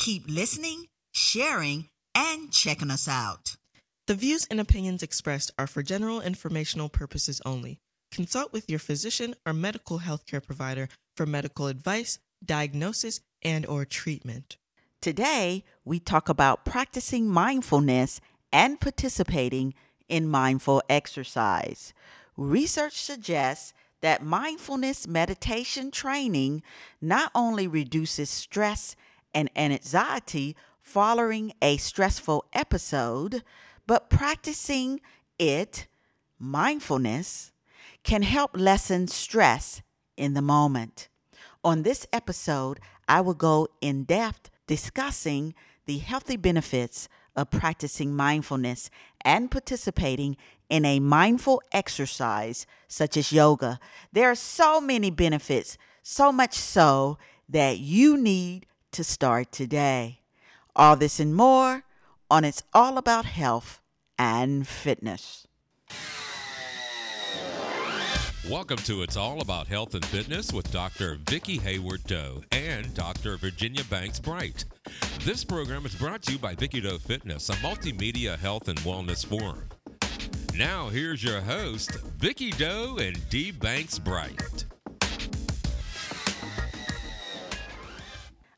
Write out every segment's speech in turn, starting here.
keep listening, sharing, and checking us out. The views and opinions expressed are for general informational purposes only. Consult with your physician or medical healthcare provider for medical advice, diagnosis, and or treatment. Today, we talk about practicing mindfulness and participating in mindful exercise. Research suggests that mindfulness meditation training not only reduces stress and anxiety following a stressful episode, but practicing it, mindfulness, can help lessen stress in the moment. On this episode, I will go in depth discussing the healthy benefits of practicing mindfulness and participating in a mindful exercise such as yoga. There are so many benefits, so much so that you need to start today. All this and more on It's All About Health and Fitness. Welcome to It's All About Health and Fitness with Dr. Vicki Hayward Doe and Dr. Virginia Banks Bright. This program is brought to you by Vicki Doe Fitness, a multimedia health and wellness forum. Now, here's your host, Vicki Doe and D. Banks Bright.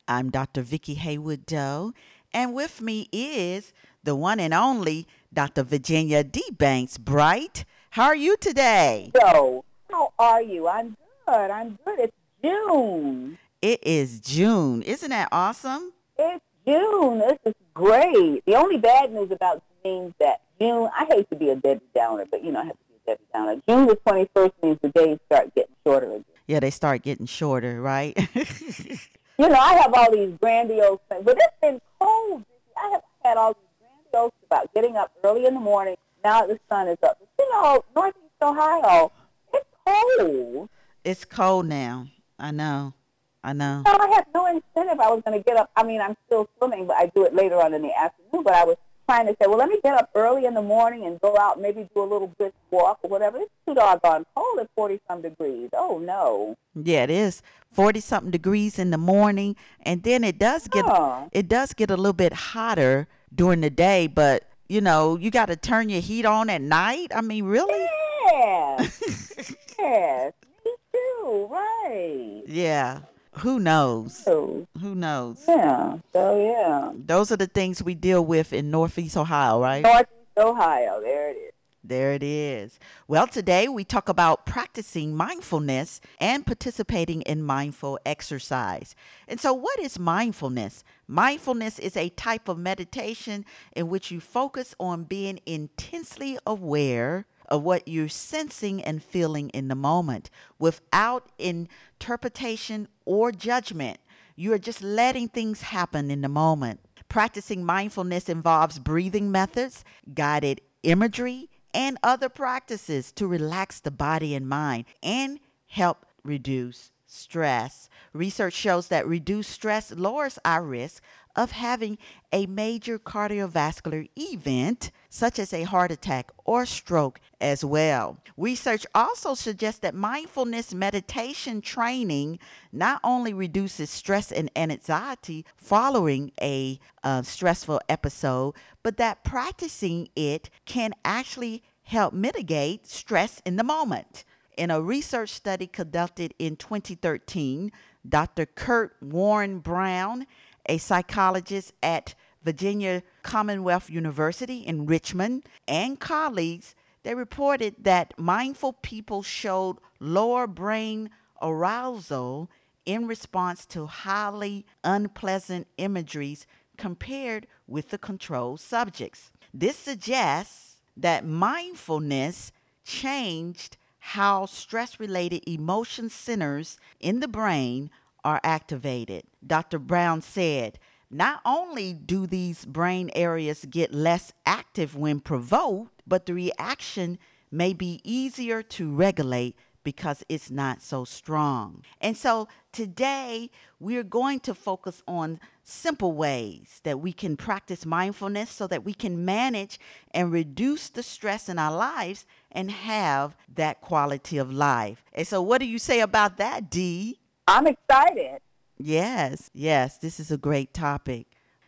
I'm Dr. Vicki Haywood Doe, and with me is the one and only Dr. Virginia D. Banks Bright. How are you today? So, how are you? I'm good. I'm good. It's June. It is June. Isn't that awesome? It's June. This is great. The only bad news about June is that June, I hate to be a Debbie Downer, but you know, I have to be a Debbie Downer. June the 21st means the days start getting shorter again. Yeah, they start getting shorter, right? you know, I have all these grandiose things, but it's been cold. I have had all these grandiose about getting up early in the morning. Now the sun is up. But you know, Northeast Ohio, it's cold. It's cold now. I know. I know. No, I had no incentive. I was going to get up. I mean, I'm still swimming, but I do it later on in the afternoon. But I was trying to say, well, let me get up early in the morning and go out, maybe do a little brisk walk or whatever. It's too doggone cold at 40 some degrees. Oh, no. Yeah, it is 40 something degrees in the morning. And then it does get, Huh. it does get a little bit hotter during the day, but you know, you got to turn your heat on at night. I mean, really? Yeah. yes. Me too. Right. Yeah. Who knows? So, Who knows? yeah. So, yeah. Those are the things we deal with in Northeast Ohio, right? Northeast Ohio. There it is. There it is. Well, today we talk about practicing mindfulness and participating in mindful exercise. And so, what is mindfulness? Mindfulness is a type of meditation in which you focus on being intensely aware of what you're sensing and feeling in the moment without interpretation or judgment. You are just letting things happen in the moment. Practicing mindfulness involves breathing methods, guided imagery, and other practices to relax the body and mind and help reduce stress. Research shows that reduced stress lowers our risk of having a major cardiovascular event, such as a heart attack or stroke, as well. Research also suggests that mindfulness meditation training not only reduces stress and anxiety following a uh, stressful episode, but that practicing it can actually help mitigate stress in the moment. In a research study conducted in 2013, Dr. Kirk Warren Brown, a psychologist at Virginia Commonwealth University in Richmond, and colleagues, they reported that mindful people showed lower brain arousal in response to highly unpleasant imageries compared with the control subjects. This suggests that mindfulness changed how stress related emotion centers in the brain are activated. Dr. Brown said, not only do these brain areas get less active when provoked, but the reaction may be easier to regulate because it's not so strong. And so today we're going to focus on simple ways that we can practice mindfulness so that we can manage and reduce the stress in our lives and have that quality of life. And so, what do you say about that, Dee? I'm excited. Yes, yes, this is a great topic.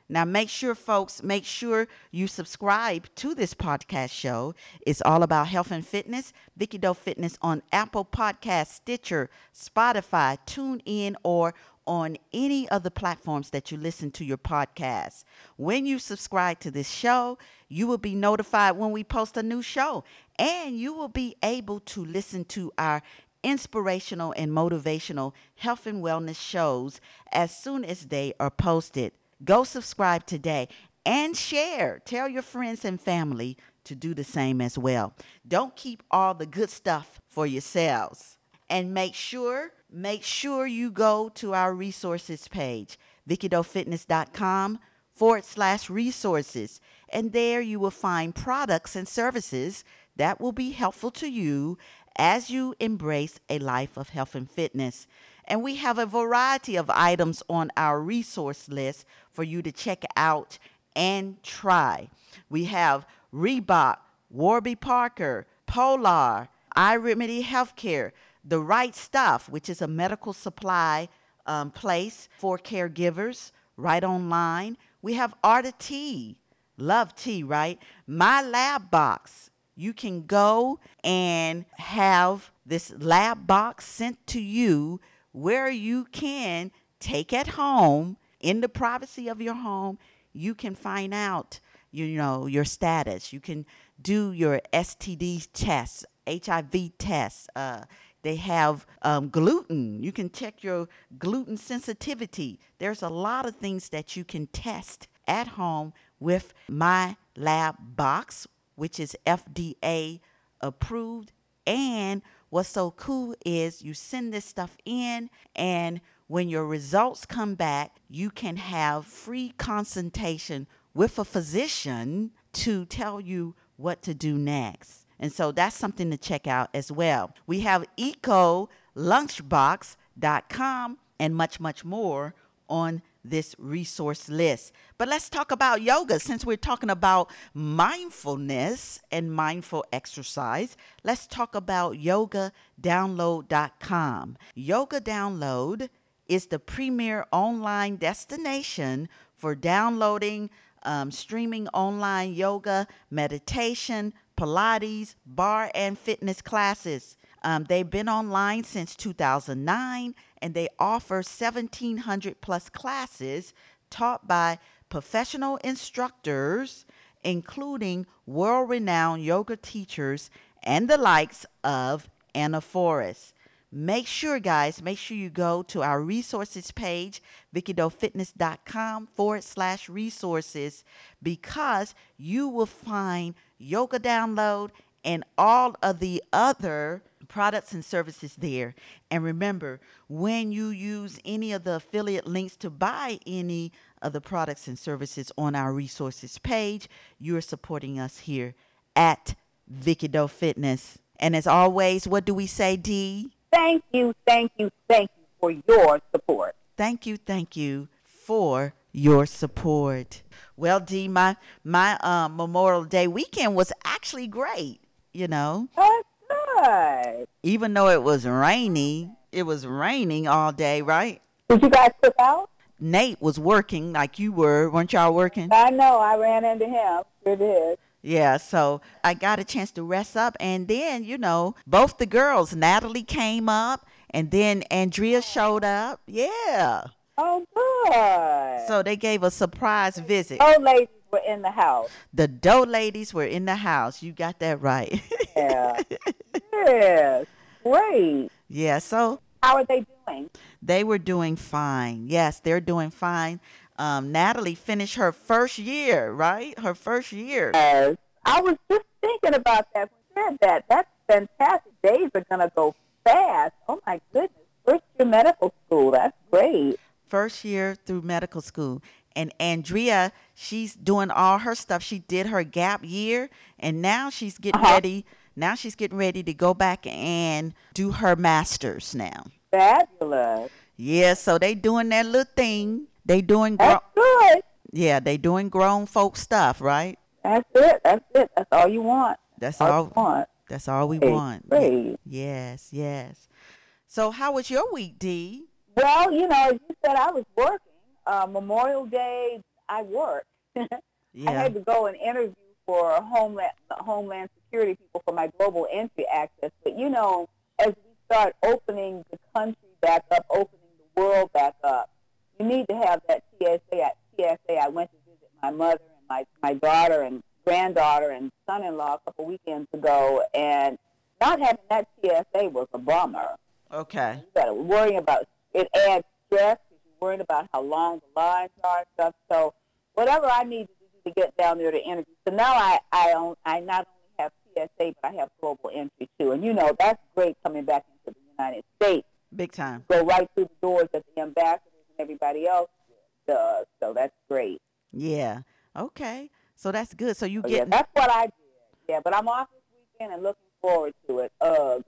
Now, make sure, folks, make sure you subscribe to this podcast show. It's all about health and fitness. Vicky Doe Fitness on Apple Podcast, Stitcher, Spotify, TuneIn, or on any of the platforms that you listen to your podcast. When you subscribe to this show, you will be notified when we post a new show, and you will be able to listen to our inspirational and motivational health and wellness shows as soon as they are posted. Go subscribe today and share. Tell your friends and family to do the same as well. Don't keep all the good stuff for yourselves. And make sure, make sure you go to our resources page, vickydofitness.com forward slash resources. And there you will find products and services that will be helpful to you as you embrace a life of health and fitness. And we have a variety of items on our resource list for you to check out and try. We have Reebok, Warby Parker, Polar, iRemedy Healthcare, The Right Stuff, which is a medical supply um, place for caregivers right online. We have Art of Tea, love tea, right? My Lab Box. You can go and have this lab box sent to you where you can take at home in the privacy of your home. You can find out, you know, your status. You can do your STD tests, HIV tests. Uh, they have um, gluten. You can check your gluten sensitivity. There's a lot of things that you can test at home with my lab box, which is FDA approved. And what's so cool is you send this stuff in, and when your results come back, you can have free consultation with a physician to tell you what to do next. And so that's something to check out as well. We have ecolunchbox.com and much, much more on this resource list. But let's talk about yoga since we're talking about mindfulness and mindful exercise. Let's talk about yogadownload.com. Yoga Download is the premier online destination for downloading, um, streaming online yoga, meditation, Pilates, barre, and fitness classes. Um, they've been online since 2009 and they offer 1,700 plus classes taught by professional instructors, including world renowned yoga teachers and the likes of Ana Forrest. Make sure, guys, make sure you go to our resources page, vickydofitness.com forward slash resources, because you will find yoga download and all of the other products and services there. And remember, when you use any of the affiliate links to buy any of the products and services on our resources page, you're supporting us here at Vicky Doe Fitness. And as always, what do we say, Dee? Thank you, thank you, thank you for your support. Thank you, thank you for your support. Well, Dee, my my uh, Memorial Day weekend was actually great. You know, even though it was rainy, it was raining all day, right? Did you guys cook out? Nate was working like you were, weren't y'all working? I know. I ran into him. Sure did. Yeah, so I got a chance to rest up, and then you know, both the girls, Natalie came up, and then Andrea showed up. Yeah, Oh, good. so they gave a surprise visit. Oh, ladies were in the house. The dough ladies were in the house. You got that right. Yeah. yes. Great. yeah, so How are they doing? they were doing fine. Yes, they're doing fine. Um, Natalie finished her first year, right? Her first year. Yes. I was just thinking about that when you said that. That's fantastic. Days are going to go fast. Oh, my goodness. First year medical school. That's great. First year through medical school. And Andrea, she's doing all her stuff. She did her gap year, and now she's getting Uh-huh. ready. Now she's getting ready to go back and do her masters now. Fabulous. Yeah, so they doing their little thing. They doing gro- That's good. yeah, they doing grown folk stuff, right? That's it. That's it. That's all you want. That's all all. want. That's all we Great, want. great. Yes, yes. So how was your week, Dee? Well, you know, as you said, I was working. Uh, Memorial Day, I worked. I had to go and interview for Homeland Homeland Security people for my global entry access. But you know, as we start opening the country back up, opening the world back up, you need to have that TSA. At TSA, I went to visit my mother and my my daughter and granddaughter and son-in-law a couple weekends ago, and not having that TSA was a bummer. Okay. You got to worry about it adds stress worried about how long the lines are and stuff. So whatever I needed to do to get down there to interview. So now I I own, I not only have TSA but I have global entry too, and you know that's great coming back into the United States. Big time. Go right through the doors that the ambassadors and everybody else does. So that's great. Yeah. Okay. So that's good. So you So, yeah, that's what I did. Yeah, but I'm off this weekend and looking forward to it. Ugh.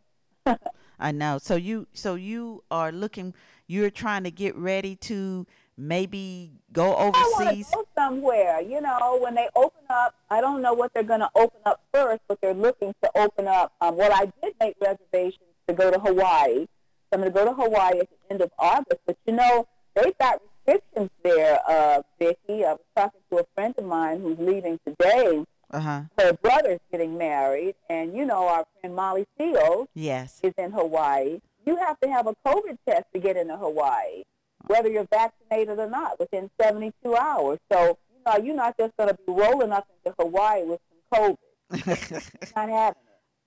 I know. So you so you are looking you're trying to get ready to maybe go overseas. go somewhere. You know, when they open up, I don't know what they're going to open up first, but they're looking to open up. Um, well, I did make reservations to go to Hawaii. So I'm going to go to Hawaii at the end of August. But you know, they've got restrictions there, uh, Vicki. I was talking to a friend of mine who's leaving today. Uh-huh. Her brother's getting married, and you know, our friend Molly Fields Yes. is in Hawaii. You have to have a COVID test to get into Hawaii, whether you're vaccinated or not, within 72 hours. So, you know, you're not just going to be rolling up into Hawaii with some COVID. not having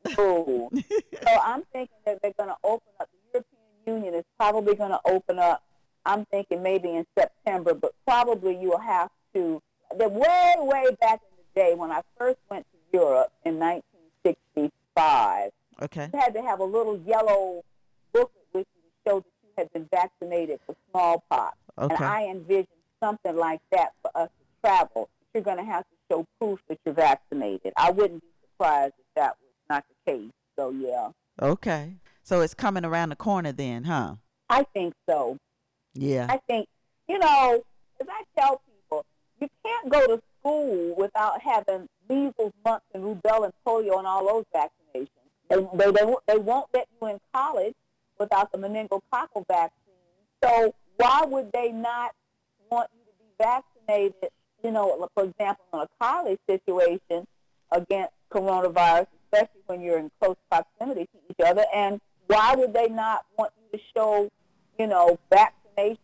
it. No. so I'm thinking that they're going to open up. The European Union is probably going to open up. I'm thinking maybe in September, but probably you will have to. The way, way back in the day when I first went to Europe in 1965, okay. you had to have a little yellow you that you had been vaccinated for smallpox. And I envision something like that for us to travel. You're going to have to show proof that you're vaccinated. I wouldn't be surprised if that was not the case. So, yeah, Okay. So it's coming around the corner then, huh? I think so. Yeah. I think, you know, as I tell people, you can't go to school without having measles, mumps, and rubella and polio and all those vaccinations. They, they, they, won't- they won't let you in college without the meningococcal vaccine. So why would they not want you to be vaccinated, you know, for example, in a college situation against coronavirus, especially when you're in close proximity to each other? And why would they not want you to show, you know, vaccinations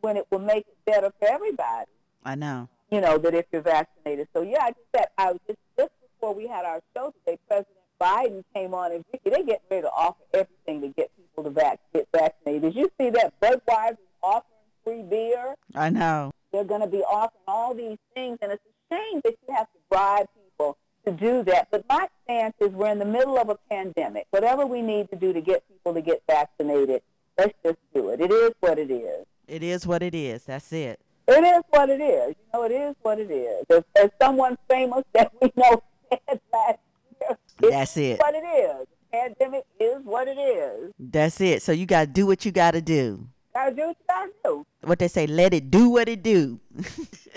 when it will make it better for everybody? I know. you know, that if you're vaccinated. So yeah, I just said I was just just before we had our show today, President Biden came on and they getting ready to offer everything to get people to vac- get vaccinated. Did you see that Budweiser is offering free beer? I know. They're going to be offering all these things, and it's a shame that you have to bribe people to do that. But my stance is we're in the middle of a pandemic. Whatever we need to do to get people to get vaccinated, let's just do it. It is what it is. It is what it is. That's it. It is what it is. You know, it is what it is. As, as someone famous that we know said last year, That's it. what it is. Pandemic is what it is. That's it. So you got to do what you got to do. Gotta do what you gotta do. What they say, let it do what it do.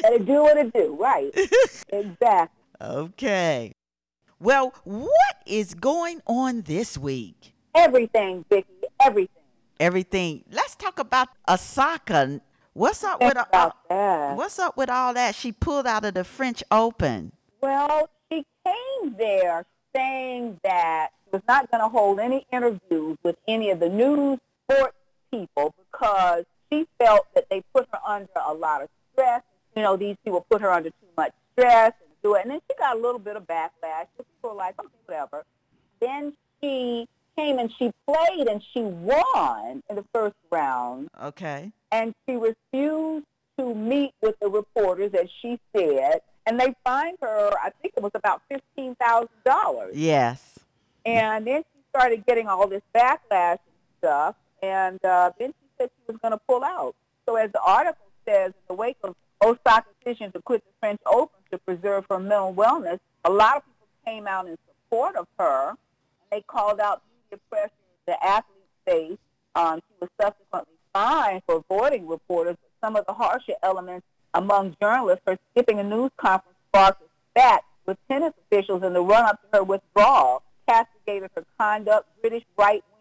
Gotta do what it do. Right. exactly. okay. Well, what is going on this week? Everything, Vicky. Everything. Everything. Let's talk about Osaka. What's up Think with about that. What's up with all that? She pulled out of the French Open. Well, she came there saying that was not going to hold any interviews with any of the news sports people because she felt that they put her under a lot of stress. You know, these people put her under too much stress and do it. And then she got a little bit of backlash. People were like, okay, whatever. Then she came and she played and she won in the first round Okay. and she refused to meet with the reporters, as she said, and they fined her. I think it was about fifteen thousand dollars. Yes. And then she started getting all this backlash and stuff, and uh, then she said she was going to pull out. So, as the article says, in the wake of Osaka's decision to quit the French Open to preserve her mental wellness, a lot of people came out in support of her. They called out media pressure the athlete faced. Um, she was subsequently fined for avoiding reporters, but some of the harsher elements among journalists, for skipping a news conference sparked a spat with tennis officials in the run-up to her withdrawal, castigated her conduct. British right-wing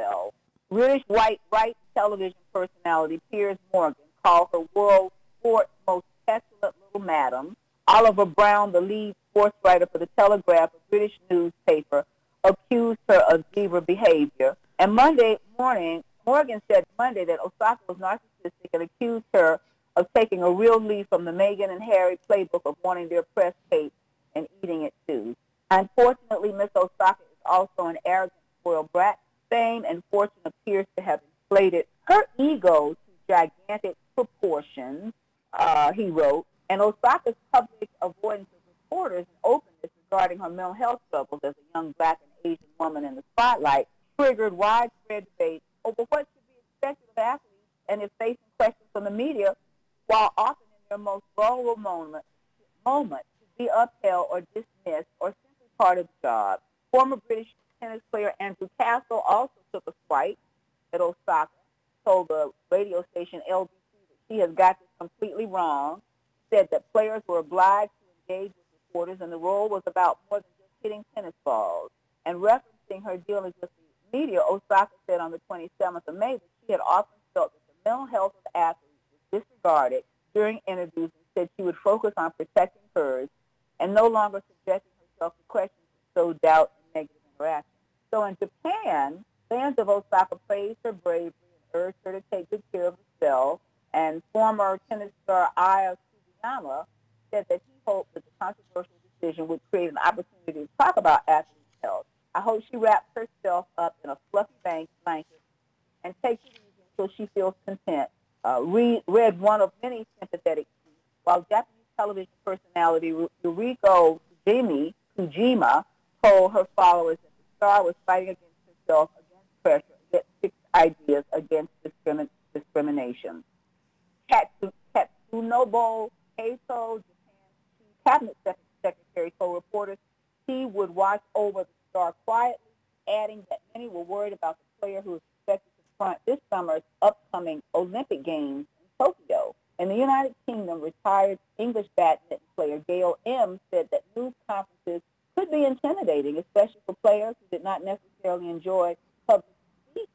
well, British white right television personality Piers Morgan called her world sports most petulant little madam. Oliver Brown, the lead sports writer for the Telegraph, a British newspaper, accused her of diva behavior. And Monday morning, Morgan said Monday that Osaka was narcissistic and accused her of taking a real leaf from the Meghan and Harry playbook of wanting their press cake and eating it too. Unfortunately, Miss Osaka is also an arrogant, spoiled brat. Fame and fortune appears to have inflated her ego to gigantic proportions, uh, he wrote, and Osaka's public avoidance of reporters and openness regarding her mental health struggles as a young black and Asian woman in the spotlight triggered widespread debate over what should be expected of athletes and if facing questions from the media, while often in their most vulnerable moment, moment to be upheld or dismissed or the job. Former British tennis player Andrew Castle also took a swipe at Osaka, told the radio station LBC that she has got this completely wrong, said that players were obliged to engage with reporters and the role was about more than just hitting tennis balls. And referencing her dealings with the media, Osaka said on the 27th of May that she had often felt that the mental health of athletes was disregarded during interviews and said she would focus on protecting hers and no longer subjecting questions that sowed doubt and negative interaction. So in Japan, fans of Osaka praised her bravery and urged her to take good care of herself. And former tennis star Aya Sugiyama said that he hoped that the controversial decision would create an opportunity to talk about athletes' health. I hope she wraps herself up in a fluffy blanket and takes it easy until she feels content. Uh, read, read one of many sympathetic tweets while Japanese television personality Yuriko Fujimi, Fujima told her followers that the star was fighting against herself, against pressure, against fixed ideas, against discrimin- discrimination. Katsunobu Kato, Japan's cabinet secretary, told reporters he would watch over the star quietly, adding that many were worried about the player who is expected to front this summer's upcoming Olympic Games in Tokyo. In the United Kingdom, retired English badminton player Gail Emms said that news conferences could be intimidating, especially for players who did not necessarily enjoy public speaking,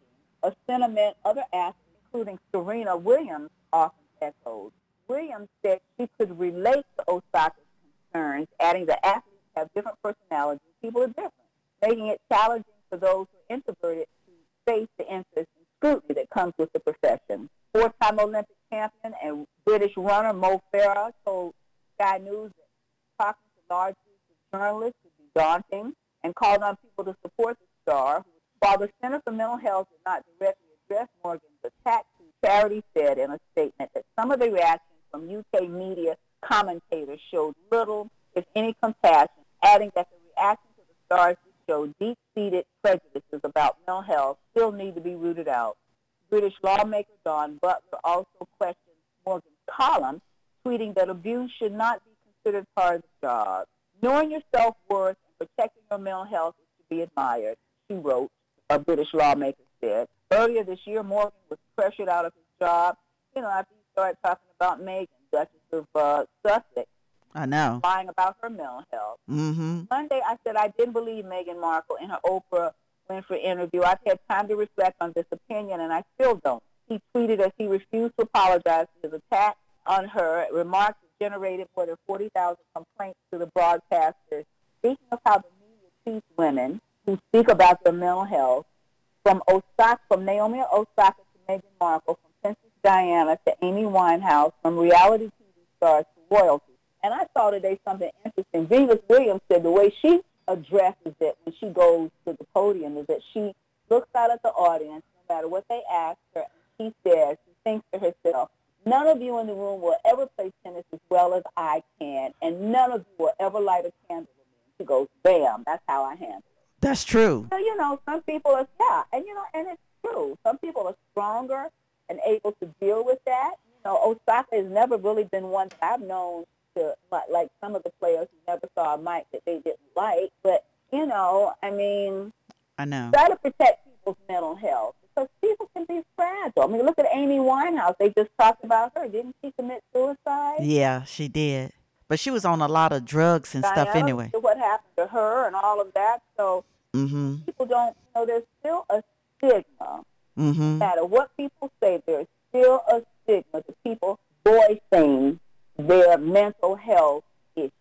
a sentiment other athletes, including Serena Williams, often echoed. Williams said she could relate to Osaka's concerns, adding that athletes have different personalities, people are different, making it challenging for those who are introverted to face the interest and scrutiny that comes with the profession. Four-time Olympic champion and British runner Mo Farah told Sky News that talking to large groups of journalists daunting and called on people to support the star. While the Center for Mental Health did not directly address Morgan's attack, Charity said in a statement that some of the reactions from UK media commentators showed little, if any, compassion, adding that the reaction to the star's show deep-seated prejudices about mental health still need to be rooted out. British lawmaker Dawn Butler also questioned Morgan's column, tweeting that abuse should not be considered part of the job. Knowing your self-worth protecting your mental health is to be admired, she wrote, a British lawmaker said. Earlier this year, Morgan was pressured out of his job, you know, after he started talking about Meghan, Duchess of uh, Sussex. I know. Lying about her mental health. Mm-hmm. Monday, I said I didn't believe Meghan Markle in her Oprah Winfrey interview. I've had time to reflect on this opinion, and I still don't. He tweeted as he refused to apologize for his attack on her. Remarks generated more than 40,000 complaints to the broadcasters. Speaking of how the media treats women who speak about their mental health, from Osaka, from Naomi Osaka to Meghan Markle, from Princess Diana to Amy Winehouse, from reality TV stars to royalty. And I saw today something interesting. Venus Williams said the way she addresses it when she goes to the podium is that she looks out at the audience, no matter what they ask her, and she says, she thinks to herself, none of you in the room will ever play tennis as well as I can, and none of you will ever light a candle She goes, bam, that's how I handle it. That's true. So, you know, some people are, yeah, and, you know, and it's true. Some people are stronger and able to deal with that, you know, Osaka has never really been one that I've known to like, like some of the players who never saw a mic that they didn't like. But you know, I mean, I know. try to protect people's mental health because people can be fragile. I mean, look at Amy Winehouse. They just talked about her. Didn't she commit suicide? Yeah, she did. But she was on a lot of drugs and stuff anyway. What happened to her and all of that. So Mm-hmm. people don't, you know, there's still a stigma. Mm-hmm. No matter what people say, there's still a stigma to people voicing their mental health issues.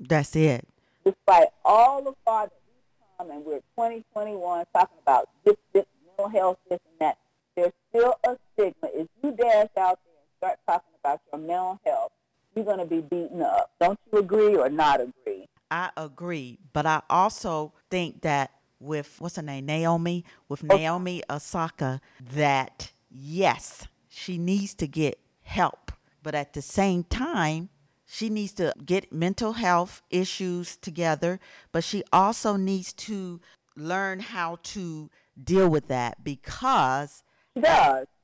That's it. Despite all the far that we've come, and we're 2021 talking about this, this mental health, this and that, there's still a stigma. If you dash out there and start talking about your mental health, you're going to be beaten up. Don't you agree or not agree? I agree, but I also think that with what's her name, Naomi, with oh. Naomi Osaka, that yes, she needs to get help, but at the same time, she needs to get mental health issues together, but she also needs to learn how to deal with that because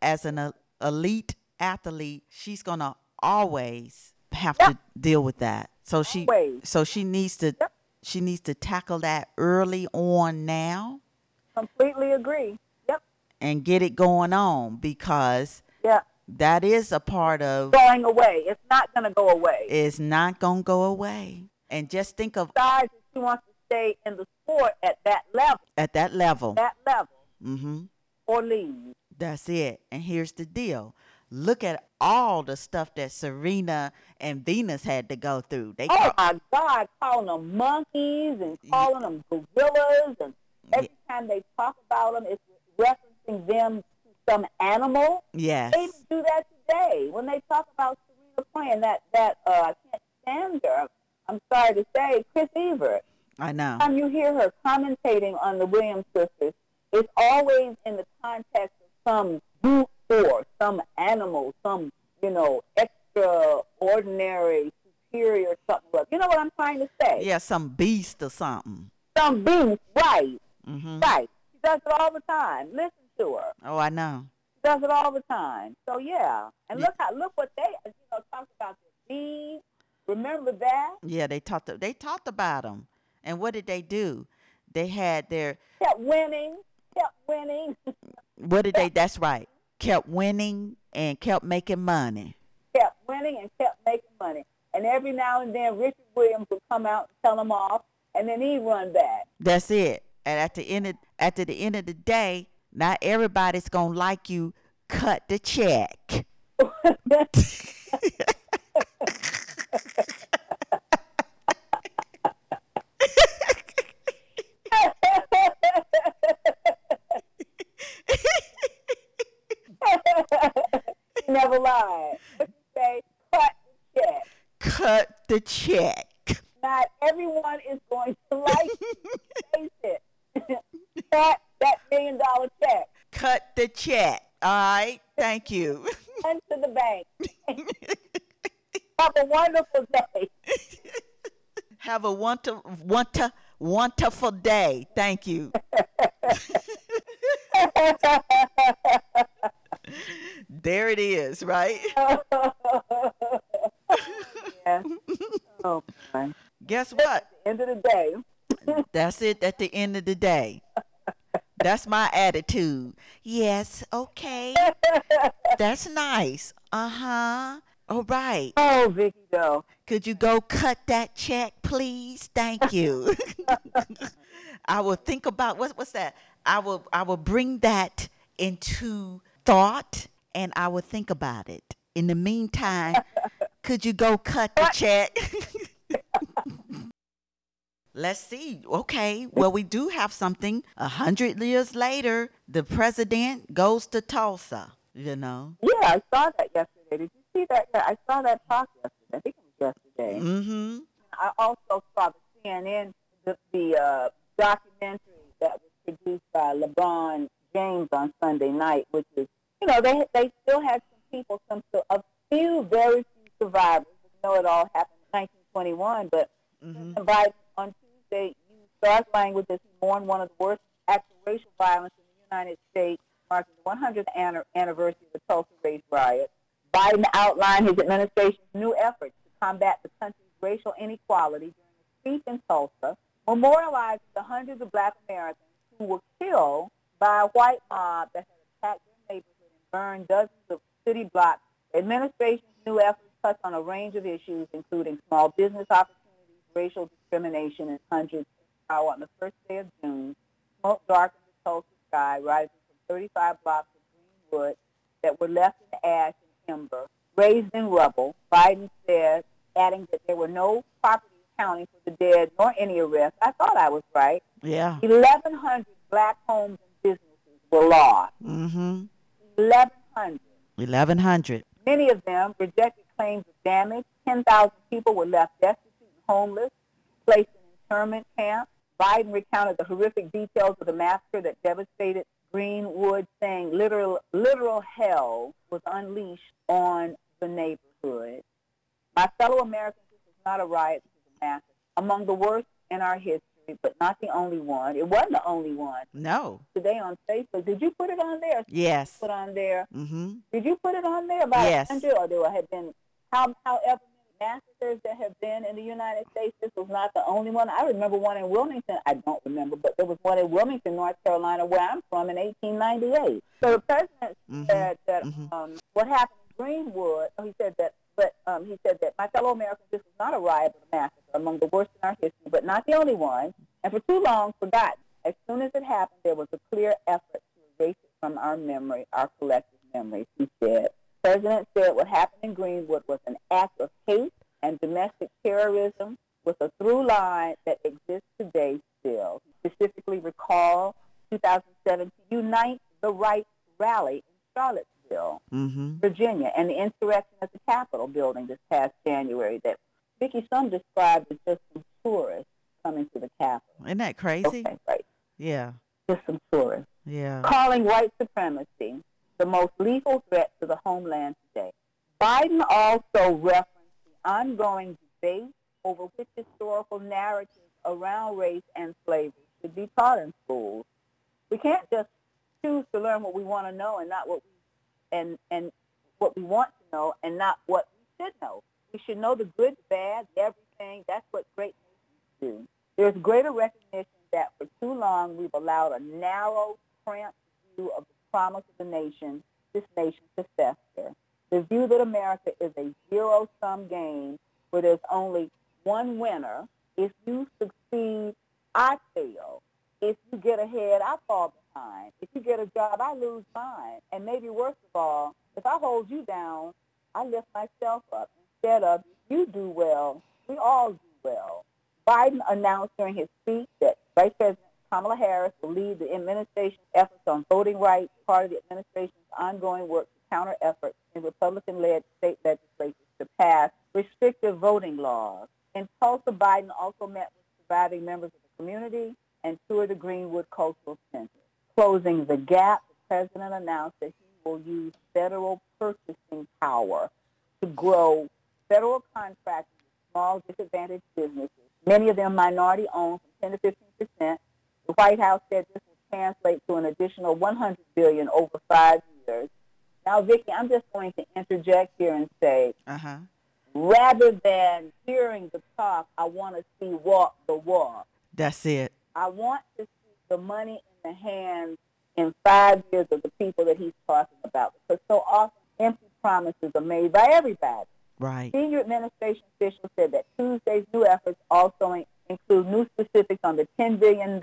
as an elite athlete, she's gonna always have to deal with that. So she, Always. so she needs to, Yep. she needs to tackle that early on now Completely agree. Yep. and get it going on because Yeah. that is a part of. Going away. It's not going to go away. It's not gonna go away. And just think of that she wants to stay in the sport at that level, at that level. that level, Mm-hmm. or leave. That's it. And here's the deal. Look at all the stuff that Serena and Venus had to go through. They Oh my God, calling them monkeys and calling them gorillas, and every time they talk about them, it's referencing them to some animal. yes. They even do that today when they talk about Serena playing that that uh, I can't stand her. I'm sorry to say, Chris Evert. I know. time you hear her commentating on the Williams sisters, it's always in the context of some brute force, some animal, some, you know, extraordinary, superior something. You know what I'm trying to say? Yeah, some beast or something. Some beast, right, hmm right. She does it all the time. Listen to her. Oh, I know. She does it all the time. So yeah. And Yeah. look how look what they you know talked about the bees. Remember that? Yeah, they talked. They talked about them, and what did they do? They had their. Kept winning, kept winning. What did they? That's right. Kept winning and kept making money. kept winning and kept making money. And every now and then, Richard Williams would come out and tell them off, and then he'd run back. That's it. And at the end of at the end of the day, not everybody's gonna like you. Cut the check. he never lied. What you say? Cut the check. Cut the check. Not everyone is going to like you. Face it. Cut that million dollar check. Cut the check. All right. Thank you. Run to the bank. Have a wonderful day. Have a wonderful, wonderful, wonderful day. Thank you. there it is, right? yeah. Oh, boy. Guess what? End of the day. That's it at the end of the day. That's my attitude. Yes, okay. That's nice. Uh huh. All right. Oh, Vicky Doe. Could you go cut that check, please? Thank you. I will think about what, what's that? I will I will bring that into thought and I will think about it. In the meantime, could you go cut the check? Let's see. Okay. Well, we do have something. A hundred years later, the president goes to Tulsa. You know. Yeah, I saw that yesterday. Did you see that? Yeah, I saw that talk yesterday. I think it was yesterday. Mm-hmm. I also saw the CNN, the, the uh, documentary that was produced by LeBron James on Sunday night, which is, you know, they they still had some people, some so a few, very few survivors. We know it all happened in 1921, but Mm-hmm. Biden on Tuesday used stark language as he mourned one of the worst acts of racial violence in the United States, marking the 100th anniversary of the Tulsa race riot. Biden outlined his administration's new efforts to combat the country's racial inequality during a speech in Tulsa, memorializing the hundreds of black Americans who were killed by a white mob that had attacked their neighborhood and burned dozens of city blocks. The administration's new efforts touch on a range of issues, including small business opportunities, racial discrimination, and hundreds of power on the first day of June. Smoke darkened the Tulsa sky, rising 35 blocks of Greenwood that were left in ash and timber, razed in rubble. Biden said, adding that there were no property accounting for the dead nor any arrests. I thought I was right. Yeah. 1,100 black homes and businesses were lost. Mm-hmm. 1,100. 1100. Many of them rejected claims of damage. 10,000 people were left destitute and homeless, placed in internment camps. Biden recounted the horrific details of the massacre that devastated Greenwood, saying literal, literal hell was unleashed on the neighborhood. My fellow Americans, this is not a riot, this is a massacre. Among the worst in our history, but not the only one. It wasn't the only one. No. Today on Facebook, did you put it on there? Yes. Put on there. Mm-hmm. Did you put it on there about Yes. 100 or there have been how, however massacres that have been in the United States? This was not the only one. I remember one in Wilmington. I don't remember, but there was one in Wilmington, North Carolina, where I'm from in 1898. So the president Mhm. said that Mhm. um, what happened in Greenwood, oh, he said that, but um, he said that my fellow Americans, this was not a riot but a massacre among the worst in our history, but not the only one, and for too long forgotten. As soon as it happened, there was a clear effort to erase it from our memory, our collective memories, he said. President said what happened in Greenwood was an act of hate and domestic terrorism with a through line that exists today still. Specifically recalled 2007 Unite the Right rally in Charlottesville, Mm-hmm. Virginia, and the insurrection at the Capitol building this past January that Vicky some described as just some tourists coming to the Capitol. Isn't that crazy? Okay, right. Yeah. Just some tourists Yeah. calling white supremacy the most lethal threat to the homeland today. Biden also referenced the ongoing debate over which historical narratives around race and slavery should be taught in schools. We can't just choose to learn what we want to know and not what we and and what we want to know and not what we should know. We should know the good, the bad, everything. That's what great nations do. There's greater recognition that for too long we've allowed a narrow, cramped view of the promise of the nation, this nation to fester. The view that America is a zero-sum game where there's only one winner. If you succeed, I fail. If you get ahead, I fall behind. If you get a job, I lose mine. And maybe worst of all, if I hold you down, I lift myself up. Instead of you do well, we all do well. Biden announced during his speech that Vice President Kamala Harris will lead the administration's efforts on voting rights, part of the administration's ongoing work to counter efforts in Republican-led state legislatures to pass restrictive voting laws. In Tulsa, Biden also met with surviving members of the community and toured the Greenwood Cultural Center. Closing the gap, the president announced that he will use federal purchasing power to grow federal contracts with small disadvantaged businesses, many of them minority owned from 10 to 15 percent. The White House said this will translate to an additional 100 billion over five years. Now, Vicki, I'm just going to interject here and say, Uh-huh. rather than hearing the talk, I want to see walk the walk. That's it. I want to see the money in the hands in five years of the people that he's talking about. Because so often empty promises are made by everybody. Right. Senior administration officials said that Tuesday's new efforts also include new specifics on the $10 billion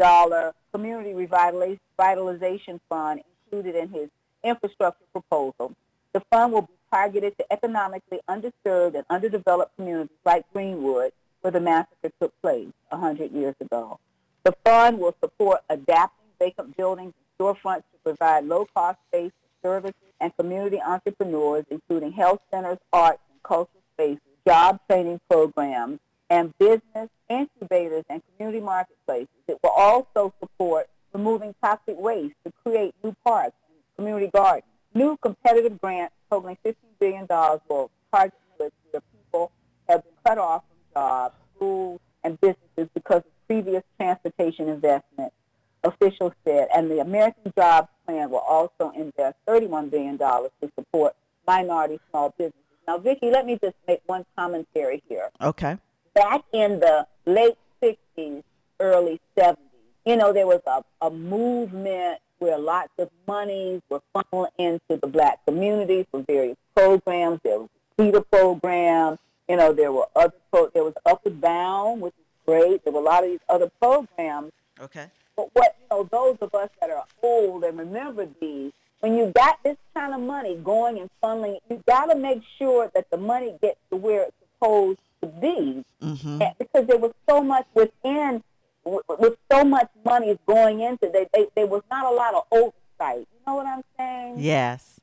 Community Revitalization Fund included in his infrastructure proposal. The fund will be targeted to economically underserved and underdeveloped communities like Greenwood, where the massacre took place 100 years ago. The fund will support adapting vacant buildings and storefronts to provide low-cost space for services and community entrepreneurs, including health centers, arts, and cultural spaces, job training programs, and business incubators and community marketplaces. It will also support removing toxic waste to create new parks and community gardens. New competitive grants totaling $15 billion will target neighborhoods where people have been cut off from jobs, schools, and businesses because of previous transportation investments, officials said. And the American Jobs Plan will also invest $31 billion to support minority small businesses. Now, Vicki, let me just make one commentary here. Okay. Back in the late 60s, early 70s, you know, there was a, a movement where lots of monies were funneled into the black community for various programs. There was a CETA program. You know, there were other pro- there was Upward Bound, which is great. There were a lot of these other programs. Okay. But what you know, those of us that are old and remember these, when you got this kind of money going and funneling, you got to make sure that the money gets to where it's supposed to be, Mm-hmm. Because there was so much within, with, with so much money going into, they, they, there was not a lot of oversight. You know what I'm saying? Yes.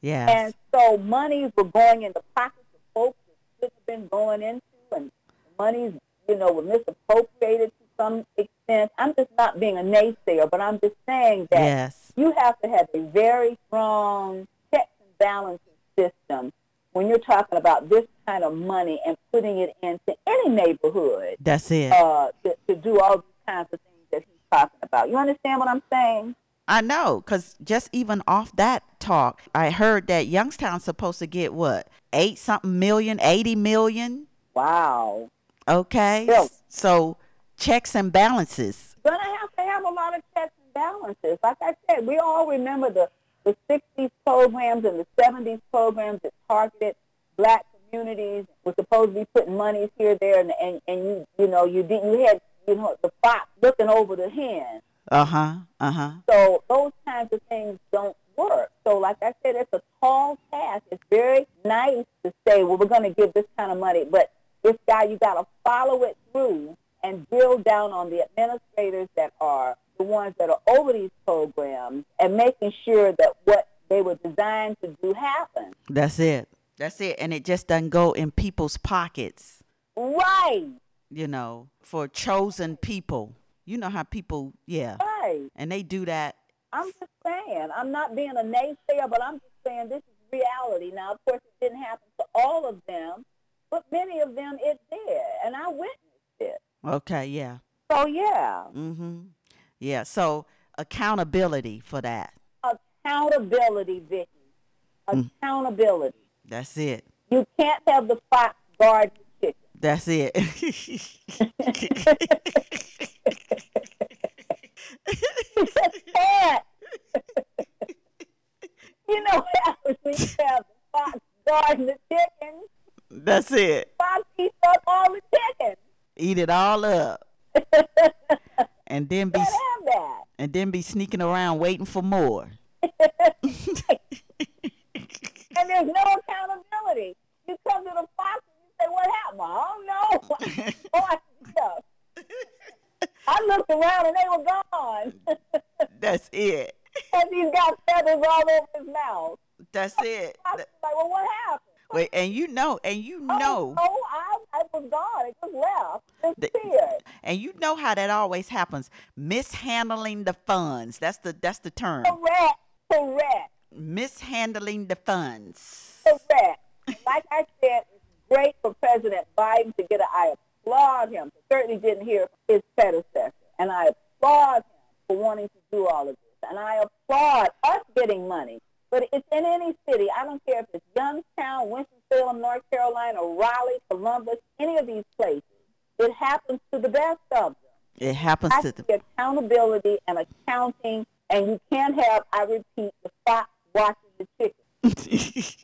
Yes. And so monies were going in the pockets of folks that should have been going into, and monies, you know, were misappropriated to some extent. I'm just not being a naysayer, but I'm just saying that yes. you have to have a very strong checks and balances system when you're talking about this kind of money and putting it into any neighborhood That's it. uh, to, to do all these kinds of things that he's talking about. You understand what I'm saying? I know, because just even off that talk, I heard that Youngstown's supposed to get what? Eight something million, 80 million? Wow. Okay. Yeah. So checks and balances. Gonna have to have a lot of checks and balances. Like I said, we all remember the, the 60s programs and the 70s programs that targeted black communities. We're supposed to be putting monies here, there, and, and, and you, you know, you did, you had, you know, the fox looking over the hen. Uh huh. Uh huh. So those kinds of things don't work. So like I said, it's a tall task. It's very nice to say, well, we're going to give this kind of money, but this guy, you got to follow it through and drill down on the administrators that are the ones that are over these programs and making sure that what they were designed to do happens. That's it. That's it. And it just doesn't go in people's pockets, Right, you know, for chosen people. You know how people, yeah. right. And they do that. I'm just saying. I'm not being a naysayer, but I'm just saying this is reality. Now, of course, it didn't happen to all of them, but many of them it did, and I witnessed it. Okay. Yeah. So yeah, Mm hmm. Yeah. So accountability for that. accountability, Vicki. Mm. Accountability. That's it. You can't have the fox guard the chicken. That's it. You just can't. you know what happens when you have the fox guarding the chickens? That's it. Fox eats up all the chickens. Eat it all up. and then be Can't have that. and then be sneaking around waiting for more. and there's no accountability. You come to the fox and you say, "What happened?" I don't know. oh, I, looked around and they were gone. That's it. and he's got feathers all over his mouth. That's it. I was like, "Well, what happened?" Wait, and you know, and you oh, know, Oh, I, I was gone. It just left. The- and you know how that always happens. Mishandling the funds. That's the that's the term. Correct. Correct. Mishandling the funds. Correct. Like I said, it's great for President Biden to get it. I applaud him. Certainly didn't hear his predecessor. And I applaud him for wanting to do all of this. And I applaud us getting money. But it's in any city. I don't care if it's Youngstown, Winston-Salem, North Carolina, Raleigh, Columbus, any of these places. It happens to the best of them. It happens to the accountability and accounting, and you can't have, I repeat, the fox watching the chicken. He's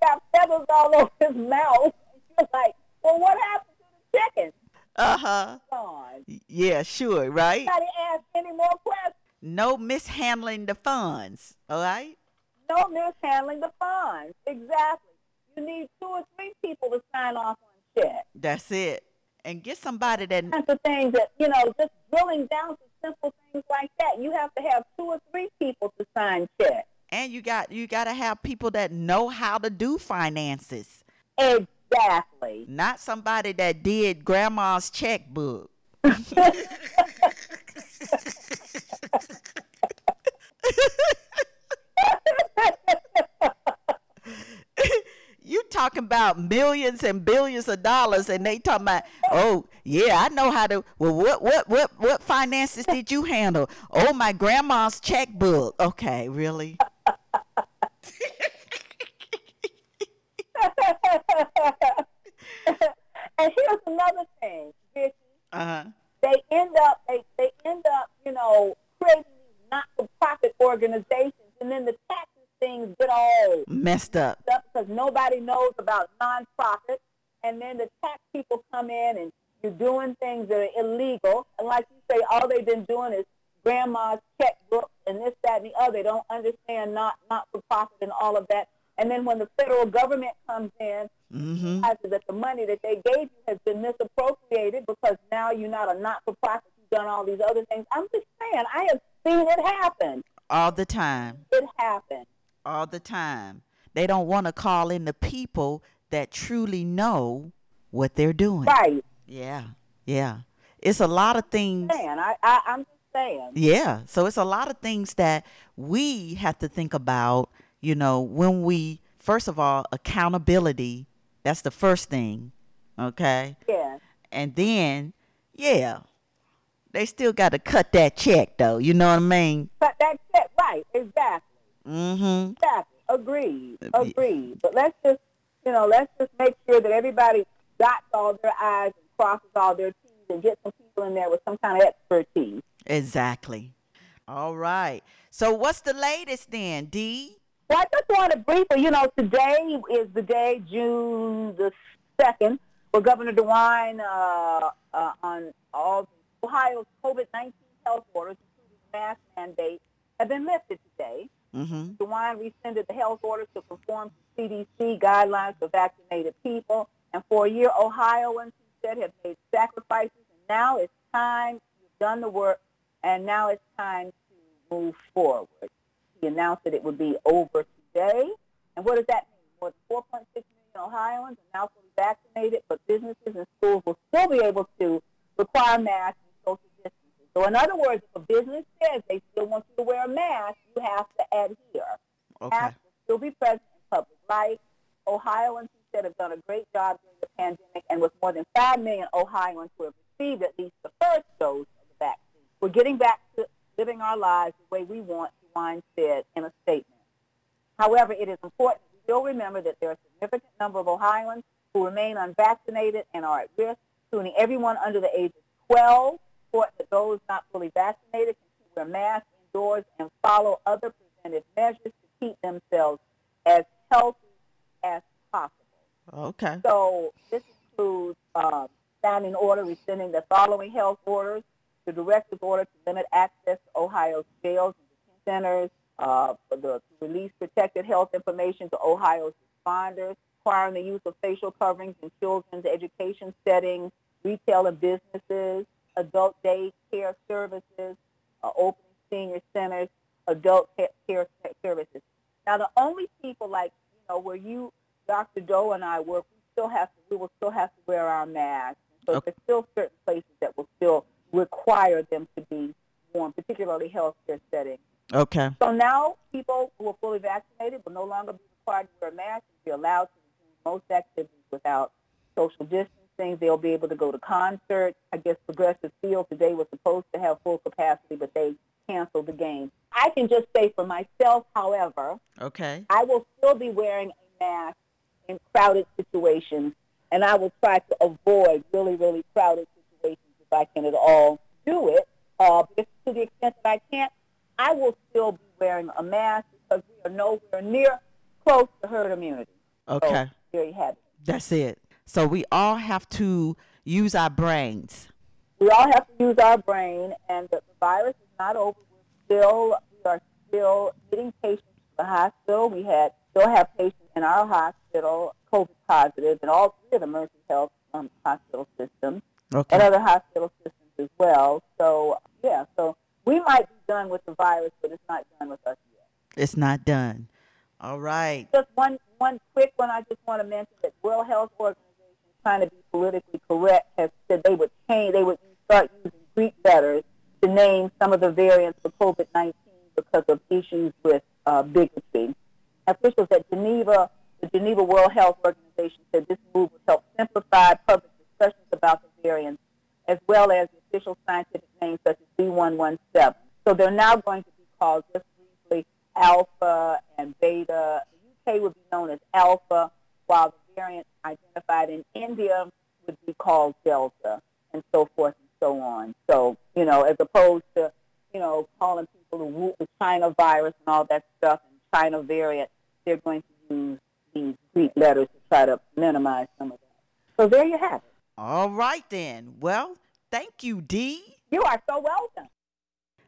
got feathers all over his mouth. You're like, well, what happened to the chicken? Uh-huh. Gone. Yeah, sure, right? Nobody asked any more questions. No mishandling the funds. All right? No mishandling the funds. Exactly. You need two or three people to sign off on checks. That's it. And get somebody that kinds of things that, you know, just drilling down to simple things like that. You have to have two or three people to sign checks. and you got you got to have people that know how to do finances. Exactly. Not somebody that did grandma's checkbook. you talking about millions and billions of dollars, and they talking about, oh yeah, I know how to. Well, what what what what finances did you handle? Oh, my grandma's checkbook. Okay, really? and here's another thing, Vicki. Uh huh. They end up they, they end up, you know, creating these not for profit organizations and then the taxes things get all Messed up. up because nobody knows about nonprofits and then the tax people come in and you're doing things that are illegal and like you say, all they've been doing is grandma's checkbook and this, that, and the other. They don't understand not not for profit and all of that. And then when the federal government comes in, Mm-hmm. realizes that the money that they gave you has been misappropriated because now you're not a not-for-profit. You've done all these other things. I'm just saying, I have seen it happen. All the time. It happens All the time. They don't want to call in the people that truly know what they're doing. Right. Yeah. Yeah. It's a lot of things. Saying, I, I, I'm just saying. Yeah. So it's a lot of things that we have to think about, you know, when we, first of all, accountability. That's the first thing. Okay. Yeah. And then, yeah, they still got to cut that check, though. You know what I mean? But that's it. Right. Exactly. Mm-hmm. Exactly. Agreed. Uh, Agreed. But let's just, you know, let's just make sure that everybody dots all their I's and crosses all their T's and get some people in there with some kind of expertise. Exactly. All right. So what's the latest then, D? Well, I just want to briefly, you know, today is the day, June the 2nd, where Governor DeWine, uh, uh, on all Ohio's COVID-19 health orders, including mask mandate, have been lifted today. Mm-hmm. DeWine rescinded the health orders to conform to CDC guidelines for vaccinated people. And for a year, Ohioans, he said, have made sacrifices. And now it's time, you've done the work, and now it's time to move forward. He announced that it would be over today. And what does that mean? More than 4.6 million Ohioans are now fully vaccinated, but businesses and schools will still be able to require masks and social distancing. So in other words, if a business says they still want you to wear a mask, you have to adhere. Okay. Masks will still be present in public life. Ohioans, said, have done a great job during the pandemic, and with more than 5 million Ohioans who have received at least the first dose of the vaccine, we're getting back to living our lives the way we want, DeWine said in a statement. However, it is important to still remember that there are a significant number of Ohioans who remain unvaccinated and are at risk, including everyone under the age of 12, or that those not fully vaccinated can wear masks indoors and follow other preventive measures to keep themselves as healthy as possible. Okay. So this includes um, signing order rescinding the following health orders, the director's order to limit access to Ohio's jails and centers, uh, for the, release protected health information to Ohio's responders, requiring the use of facial coverings in children's education settings, retail and businesses, adult day care services, uh, opening senior centers, adult care services. Now, the only people like, you know, where you, Dr. Doe and I work, we still have to, we will still have to wear our masks. So Okay. there's still certain places that will still require them to be worn, particularly healthcare settings. Okay. So now people who are fully vaccinated will no longer be required to wear masks and be allowed to resume most activities without social distancing. They'll be able to go to concerts. I guess Progressive Field today was supposed to have full capacity, but they canceled the game. I can just say for myself, however, Okay. I will still be wearing a mask in crowded situations, and I will try to avoid really, really crowded situations if I can at all do it. Uh, but to the extent that I can't, I will still be wearing a mask because we are nowhere near close to herd immunity. Okay. So there you have it. That's it. So we all have to use our brains. We all have to use our brain, and the, virus is not over. We're still, we are still getting patients to the hospital. We had still have patients in our hospital, COVID positive, and all three of the Mercy Health um, hospital systems and other hospital systems as well. So yeah, so we might be done with the virus, but it's not done with us yet. It's not done. All right. Just one one quick one. I just want to mention that World Health Organization, trying to be politically correct, has said they would change. They would start using Greek letters to name some of the variants of COVID-19 because of issues with uh, bigotry. Officials at Geneva The Geneva World Health Organization said this move would help simplify public discussions about the variants, as well as the official scientific names such as B117. So they're now going to be called just briefly Alpha and Beta. The UK would be known as Alpha, while the variant identified in India would be called Delta, and so forth and so on. So, you know, as opposed to, you know, calling people the China virus and all that stuff and China variant, they're going to use these Greek letters to try to minimize some of that. So there you have it. All right, then. Well, thank you, Dee. You are so welcome.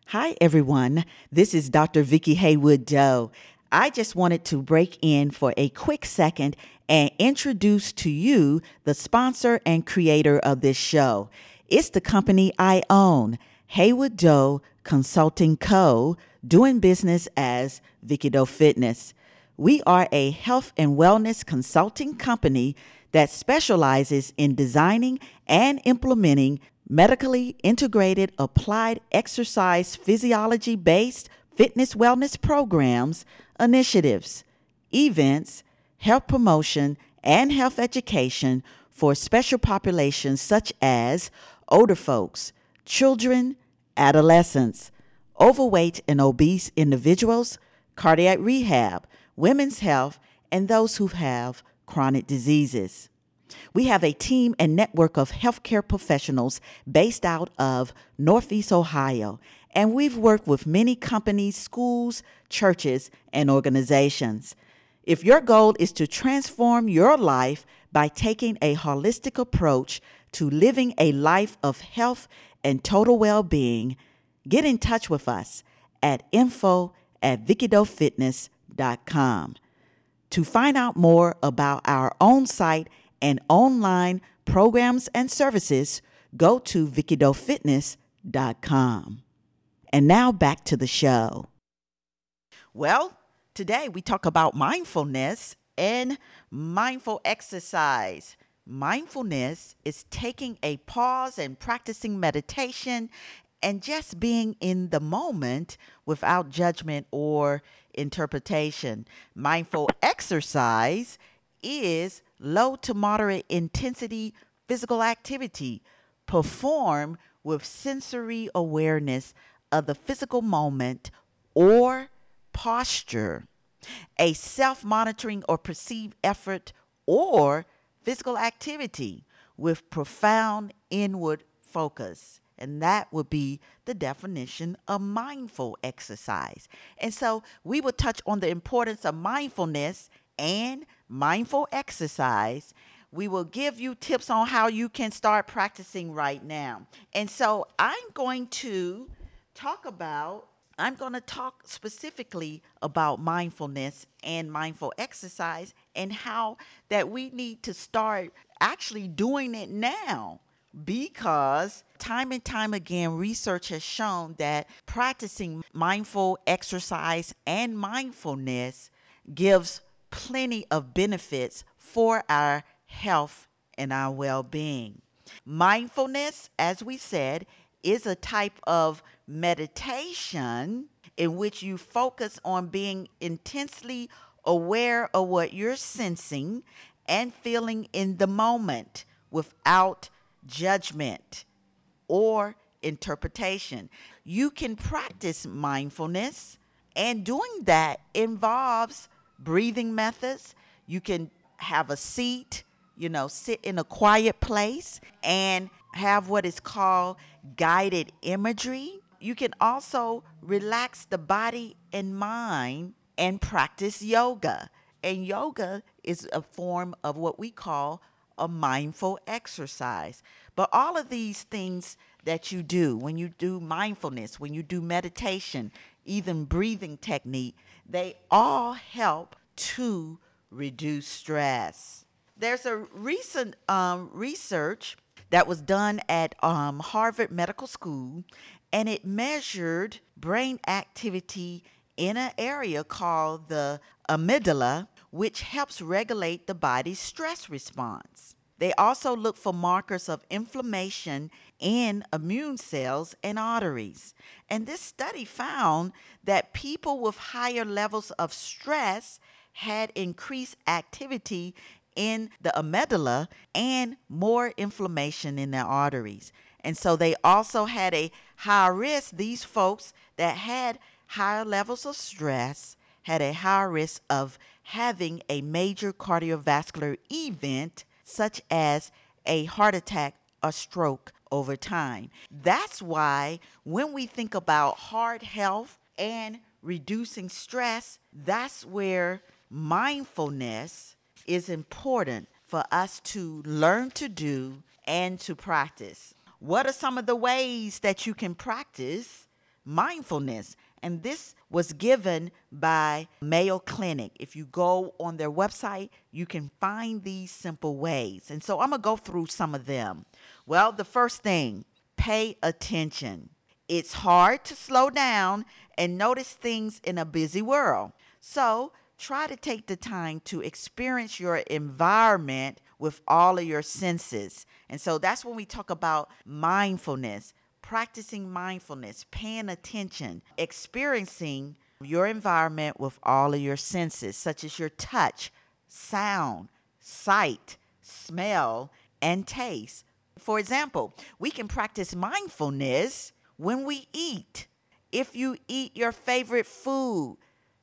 Hi, everyone. This is Dr. Vicki Haywood Doe. I just wanted to break in for a quick second and introduce to you the sponsor and creator of this show. It's the company I own, Haywood Doe Consulting Co., doing business as Vicki Doe Fitness. We are a health and wellness consulting company that specializes in designing and implementing medically integrated applied exercise physiology based fitness wellness programs, initiatives, events, health promotion, and health education for special populations such as older folks, children, adolescents, overweight and obese individuals, cardiac rehab, women's health, and those who have chronic diseases. We have a team and network of healthcare professionals based out of Northeast Ohio, and we've worked with many companies, schools, churches, and organizations. If your goal is to transform your life by taking a holistic approach to living a life of health and total well being, get in touch with us at info at VickiDoeFitness.com. To find out more about our own site and online programs and services, go to VickiDoeFitness.com. And now back to the show. Well, today we talk about mindfulness and mindful exercise. Mindfulness is taking a pause and practicing meditation and just being in the moment without judgment or interpretation. Mindful exercise is low to moderate intensity physical activity performed with sensory awareness of the physical moment or posture, a self monitoring or perceived effort or physical activity with profound inward focus. And that would be the definition of mindful exercise. And so we will touch on the importance of mindfulness and mindful exercise. We will give you tips on how you can start practicing right now. And so I'm going to talk about I'm going to talk specifically about mindfulness and mindful exercise and how that we need to start actually doing it now because time and time again research has shown that practicing mindful exercise and mindfulness gives plenty of benefits for our health and our well-being. Mindfulness as we said is a type of meditation in which you focus on being intensely aware of what you're sensing and feeling in the moment without judgment or interpretation. You can practice mindfulness, and doing that involves breathing methods. You can have a seat, you know, sit in a quiet place and have what is called guided imagery. You can also relax the body and mind and practice yoga. And yoga is a form of what we call a mindful exercise. But all of these things that you do, when you do mindfulness, when you do meditation, even breathing technique, they all help to reduce stress. There's a recent um, research that was done at um, Harvard Medical School, and it measured brain activity in an area called the amygdala, which helps regulate the body's stress response. They also look for markers of inflammation in immune cells and arteries. And this study found that people with higher levels of stress had increased activity in the amygdala and more inflammation in their arteries. And so they also had a higher risk, these folks that had higher levels of stress had a higher risk of having a major cardiovascular event, such as a heart attack or stroke over time. That's why when we think about heart health and reducing stress, that's where mindfulness is important for us to learn to do and to practice. What are some of the ways that you can practice mindfulness? And this was given by Mayo Clinic. If you go on their website, you can find these simple ways. And so I'm going to go through some of them. Well, the first thing, pay attention. It's hard to slow down and notice things in a busy world. So try to take the time to experience your environment with all of your senses. And so that's when we talk about mindfulness practicing mindfulness, paying attention, experiencing your environment with all of your senses, such as your touch, sound, sight, smell, and taste. For example, we can practice mindfulness when we eat. If you eat your favorite food,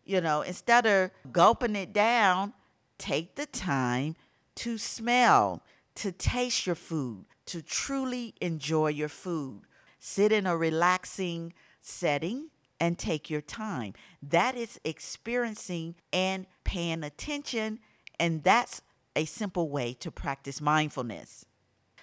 you know, instead of gulping it down, take the time to smell, to taste your food, to truly enjoy your food. Sit in a relaxing setting and take your time. That is experiencing and paying attention, and that's a simple way to practice mindfulness.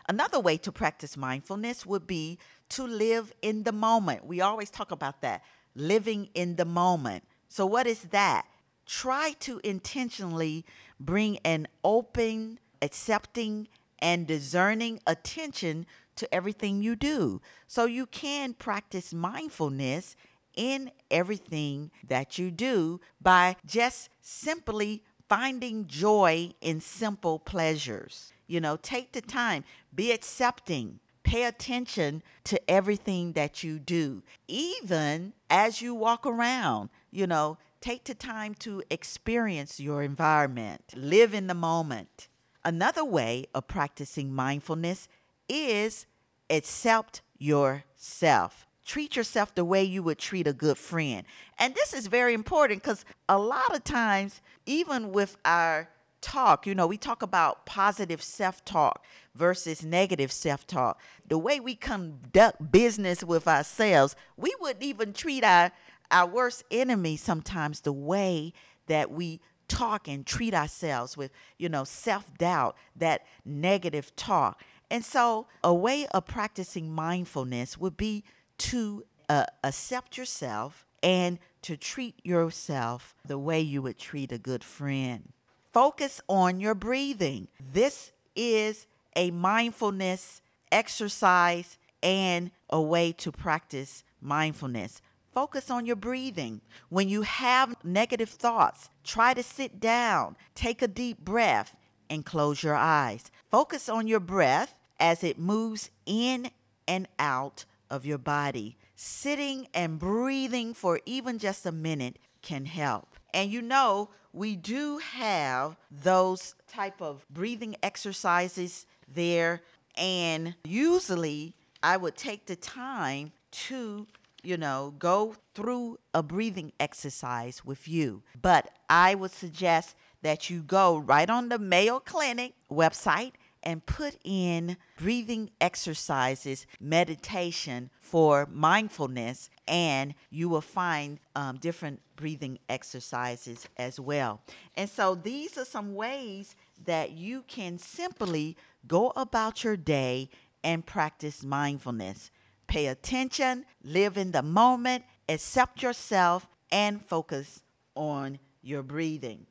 Another way to practice mindfulness would be to live in the moment. We always talk about that, living in the moment. So, what is that? Try to intentionally bring an open, accepting, and discerning attention to everything you do. So you can practice mindfulness in everything that you do by just simply finding joy in simple pleasures. You know, take the time, be accepting, pay attention to everything that you do. Even as you walk around, you know, take the time to experience your environment, live in the moment. Another way of practicing mindfulness is accept yourself. Treat yourself the way you would treat a good friend. And this is very important because a lot of times, even with our talk, you know, we talk about positive self talk versus negative self talk. The way we conduct business with ourselves, we wouldn't even treat our, our worst enemy sometimes the way that we talk and treat ourselves with, you know, self doubt, that negative talk. And so, a way of practicing mindfulness would be to uh, accept yourself and to treat yourself the way you would treat a good friend. Focus on your breathing. This is a mindfulness exercise and a way to practice mindfulness. Focus on your breathing. When you have negative thoughts, try to sit down, take a deep breath, and close your eyes. Focus on your breath as it moves in and out of your body. Sitting and breathing for even just a minute can help. And you know, we do have those type of breathing exercises there and usually I would take the time to you know, go through a breathing exercise with you. But I would suggest that you go right on the Mayo Clinic website and put in breathing exercises, meditation for mindfulness, and you will find um, different breathing exercises as well. And so these are some ways that you can simply go about your day and practice mindfulness. Pay attention, live in the moment, accept yourself, and focus on your breathing.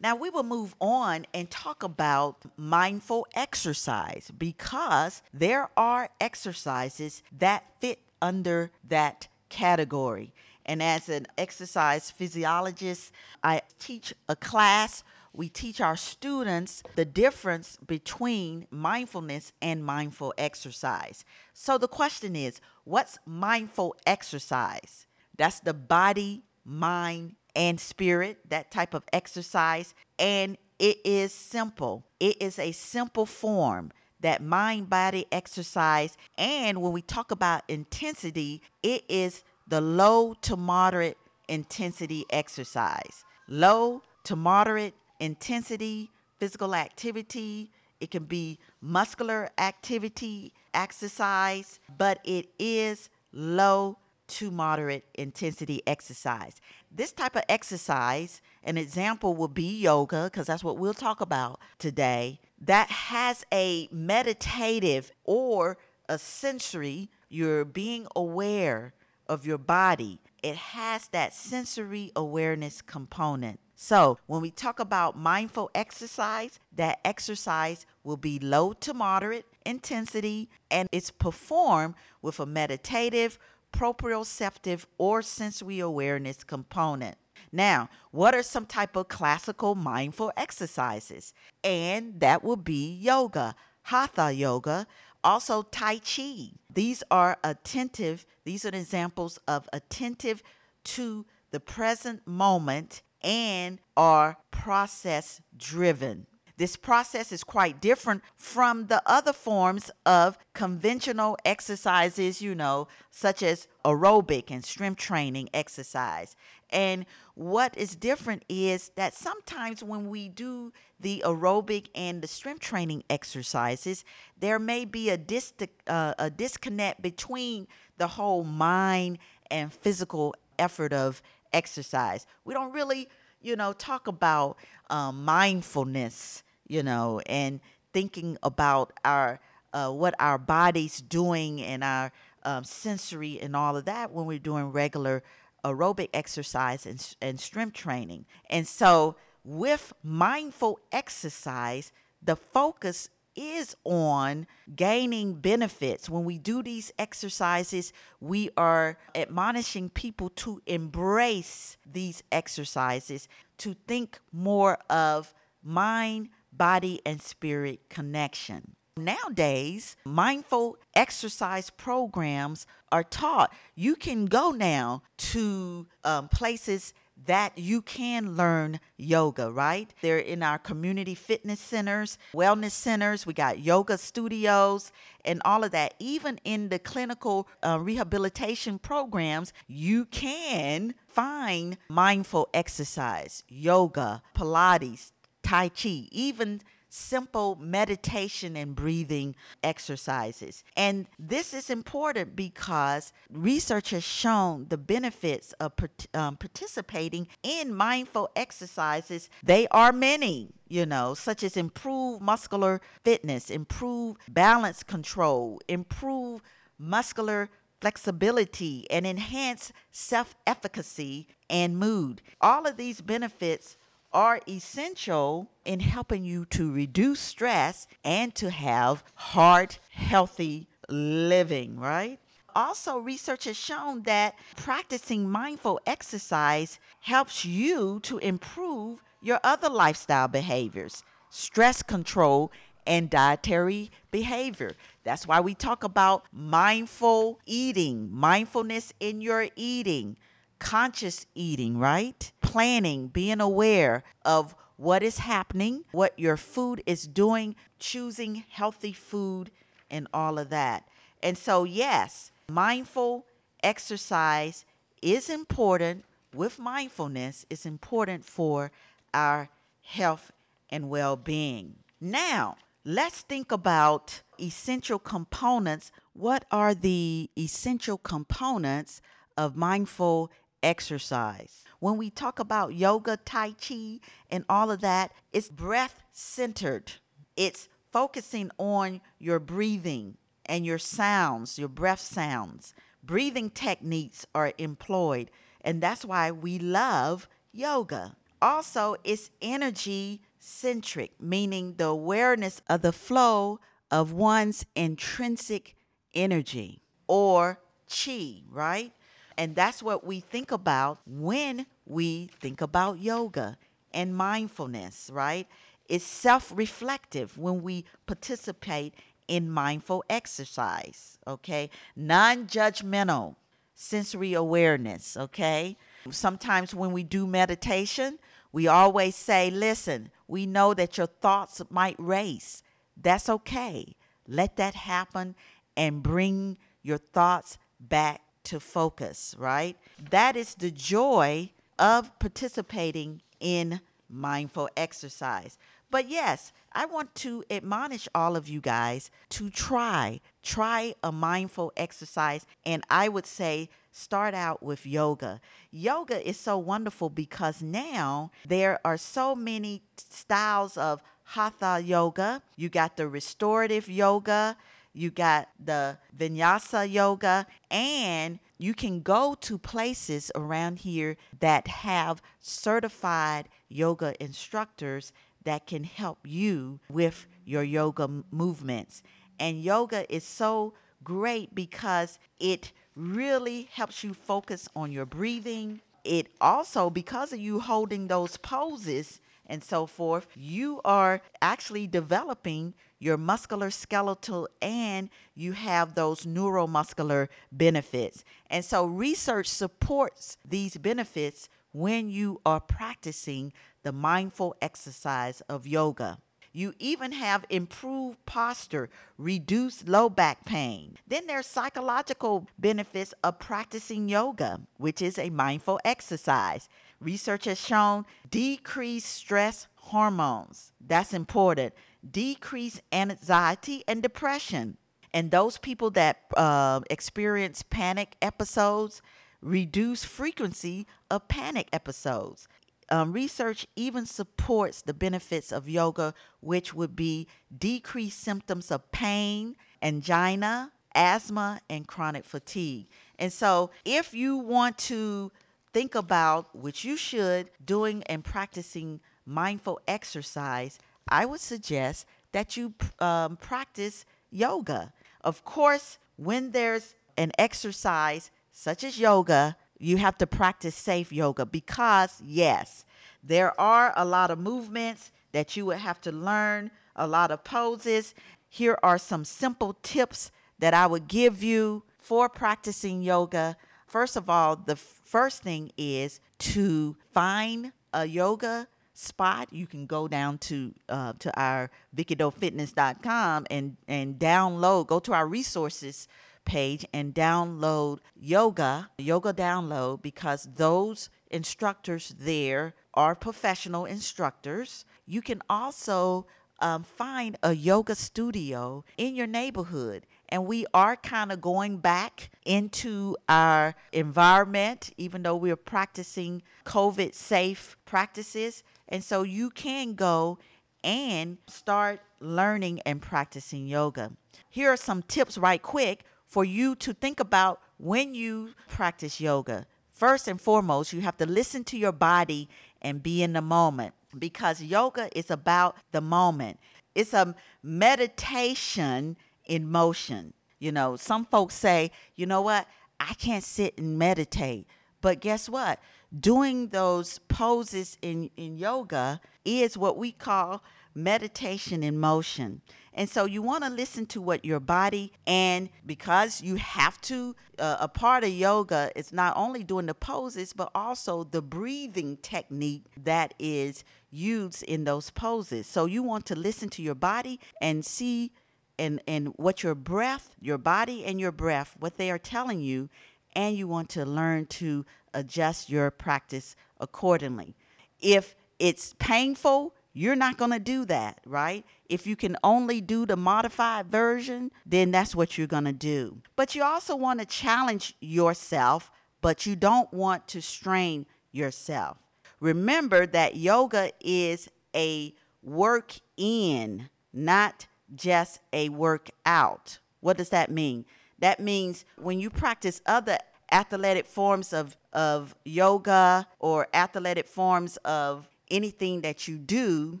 Now, we will move on and talk about mindful exercise because there are exercises that fit under that category. And as an exercise physiologist, I teach a class. We teach our students the difference between mindfulness and mindful exercise. So the question is what's mindful exercise? That's the body mind and spirit, that type of exercise. And it is simple, it is a simple form that mind body exercise. And when we talk about intensity, it is the low to moderate intensity exercise. Low to moderate intensity physical activity, it can be muscular activity, exercise, but it is low to moderate intensity exercise. This type of exercise, an example will be yoga, because that's what we'll talk about today, that has a meditative or a sensory, you're being aware of your body. It has that sensory awareness component. So, when we talk about mindful exercise, that exercise will be low to moderate intensity and it's performed with a meditative, proprioceptive, or sensory awareness component. Now, what are some type of classical mindful exercises? And that will be yoga, hatha yoga, also tai chi. These are attentive, these are examples of attentive to the present moment and are process driven. This process is quite different from the other forms of conventional exercises, you know, such as aerobic and strength training exercise. And what is different is that sometimes when we do the aerobic and the strength training exercises, there may be a, dis- uh, a disconnect between the whole mind and physical effort of exercise. We don't really, you know, talk about um, mindfulness, you know, and thinking about our uh, what our body's doing and our um, sensory and all of that when we're doing regular aerobic exercise and, and strength training. And so, with mindful exercise, the focus is on gaining benefits. When we do these exercises, we are admonishing people to embrace these exercises, to think more of mind, body, and spirit connection. Nowadays, mindful exercise programs are taught. You can go now to um, places that you can learn yoga, right? They're in our community fitness centers, wellness centers, we got yoga studios, and all of that. Even in the clinical uh, rehabilitation programs, you can find mindful exercise, yoga, Pilates, Tai Chi, even simple meditation and breathing exercises. And this is important because research has shown the benefits of um, participating in mindful exercises. They are many you know, such as improve muscular fitness, improve balance control, improve muscular flexibility, and enhance self efficacy and mood. All of these benefits are essential in helping you to reduce stress and to have heart healthy living, right? Also, research has shown that practicing mindful exercise helps you to improve your other lifestyle behaviors, stress control, and dietary behavior. That's why we talk about mindful eating, mindfulness in your eating conscious eating, right? Planning, being aware of what is happening, what your food is doing, choosing healthy food, and all of that. And so, yes, mindful exercise is important. With mindfulness, is important for our health and well being. Now, let's think about essential components. What are the essential components of mindful exercise. When we talk about yoga, Tai Chi, and all of that, it's breath centered. It's focusing on your breathing and your sounds, your breath sounds. Breathing techniques are employed, and that's why we love yoga. Also, it's energy centric, meaning the awareness of the flow of one's intrinsic energy or chi, right? And that's what we think about when we think about yoga and mindfulness, right? It's self reflective when we participate in mindful exercise, okay? Non judgmental sensory awareness, okay? Sometimes when we do meditation, we always say, listen, we know that your thoughts might race. That's okay. Let that happen and bring your thoughts back to focus, right? That is the joy of participating in mindful exercise. But yes, I want to admonish all of you guys to try, try a mindful exercise. And I would say, start out with yoga. Yoga is so wonderful because now there are so many styles of hatha yoga. You got the restorative yoga, you got the vinyasa yoga, and you can go to places around here that have certified yoga instructors that can help you with your yoga movements. And yoga is so great because it really helps you focus on your breathing. It also, because of you holding those poses and so forth, you are actually developing your muscular skeletal and you have those neuromuscular benefits. And so research supports these benefits when you are practicing the mindful exercise of yoga. You even have improved posture, reduced low back pain. Then there's psychological benefits of practicing yoga, which is a mindful exercise. Research has shown decreased stress hormones. That's important. Decrease anxiety and depression. And those people that uh, experience panic episodes, reduce frequency of panic episodes um, research even supports the benefits of yoga, which would be decreased symptoms of pain, angina, asthma, and chronic fatigue. And so, if you want to think about, which you should, doing and practicing mindful exercise, I would suggest that you um, practice yoga. Of course, when there's an exercise such as yoga, you have to practice safe yoga because, yes, there are a lot of movements that you would have to learn, a lot of poses. Here are some simple tips that I would give you for practicing yoga. First of all, the first thing is to find a yoga spot. You can go down to uh, to our VickiDoeFitness.com and and download. Go to our resources page and download yoga, yoga download, because those instructors there are professional instructors. You can also um, find a yoga studio in your neighborhood. And we are kind of going back into our environment, even though we're practicing COVID safe practices. And so you can go and start learning and practicing yoga. Here are some tips, right quick, for you to think about when you practice yoga. First and foremost, you have to listen to your body and be in the moment because yoga is about the moment. It's a meditation in motion. You know, some folks say, you know what, I can't sit and meditate. But guess what? Doing those poses in, in yoga is what we call meditation in motion. And so you want to listen to what your body, and because you have to, uh, a part of yoga is not only doing the poses, but also the breathing technique that is used in those poses. So you want to listen to your body and see and, and what your breath, your body and your breath, what they are telling you, and you want to learn to adjust your practice accordingly. If it's painful, you're not going to do that, right? If you can only do the modified version, then that's what you're going to do. But you also want to challenge yourself, but you don't want to strain yourself. Remember that yoga is a work in, not just a workout. What does that mean? That means when you practice other athletic forms of, of yoga or athletic forms of anything that you do,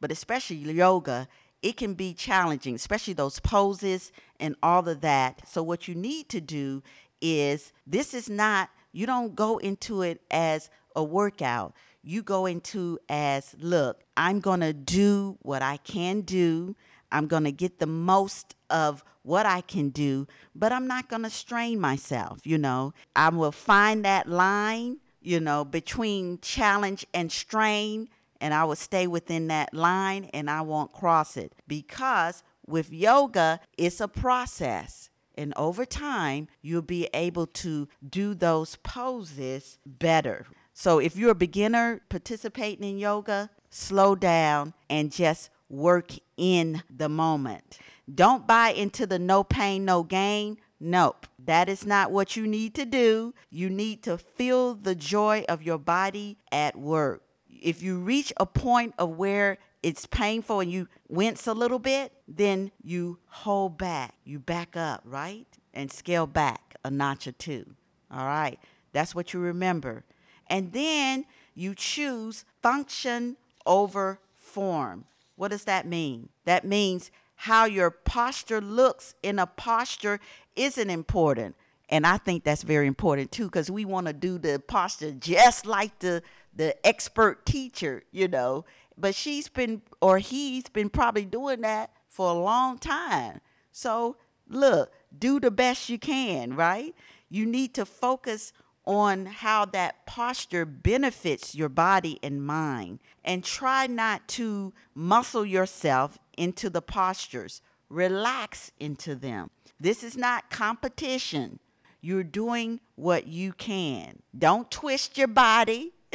but especially yoga, it can be challenging, especially those poses and all of that. So, what you need to do is this is not, you don't go into it as a workout. You go into as, look, I'm going to do what I can do. I'm going to get the most of what I can do, but I'm not going to strain myself, you know. I will find that line you know, between challenge and strain, and I will stay within that line and I won't cross it because with yoga, it's a process. And over time, you'll be able to do those poses better. So if you're a beginner participating in yoga, slow down and just work in the moment. Don't buy into the no pain, no gain. Nope, that is not what you need to do. You need to feel the joy of your body at work. If you reach a point of where it's painful and you wince a little bit, then you hold back. You back up, right? And scale back a notch or two. All right, that's what you remember. And then you choose function over form. What does that mean? That means how your posture looks in a posture isn't important. And I think that's very important too, because we want to do the posture just like the the expert teacher, you know. But she's been or he's been probably doing that for a long time. So look, do the best you can, right? You need to focus on how that posture benefits your body and mind. And try not to muscle yourself into the postures, relax into them. This is not competition. You're doing what you can. Don't twist your body.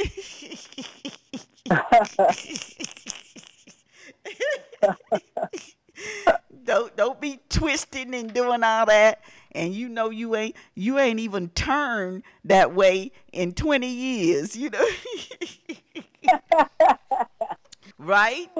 don't don't be twisting and doing all that and you know you ain't you ain't even turned that way in 20 years you know? Right?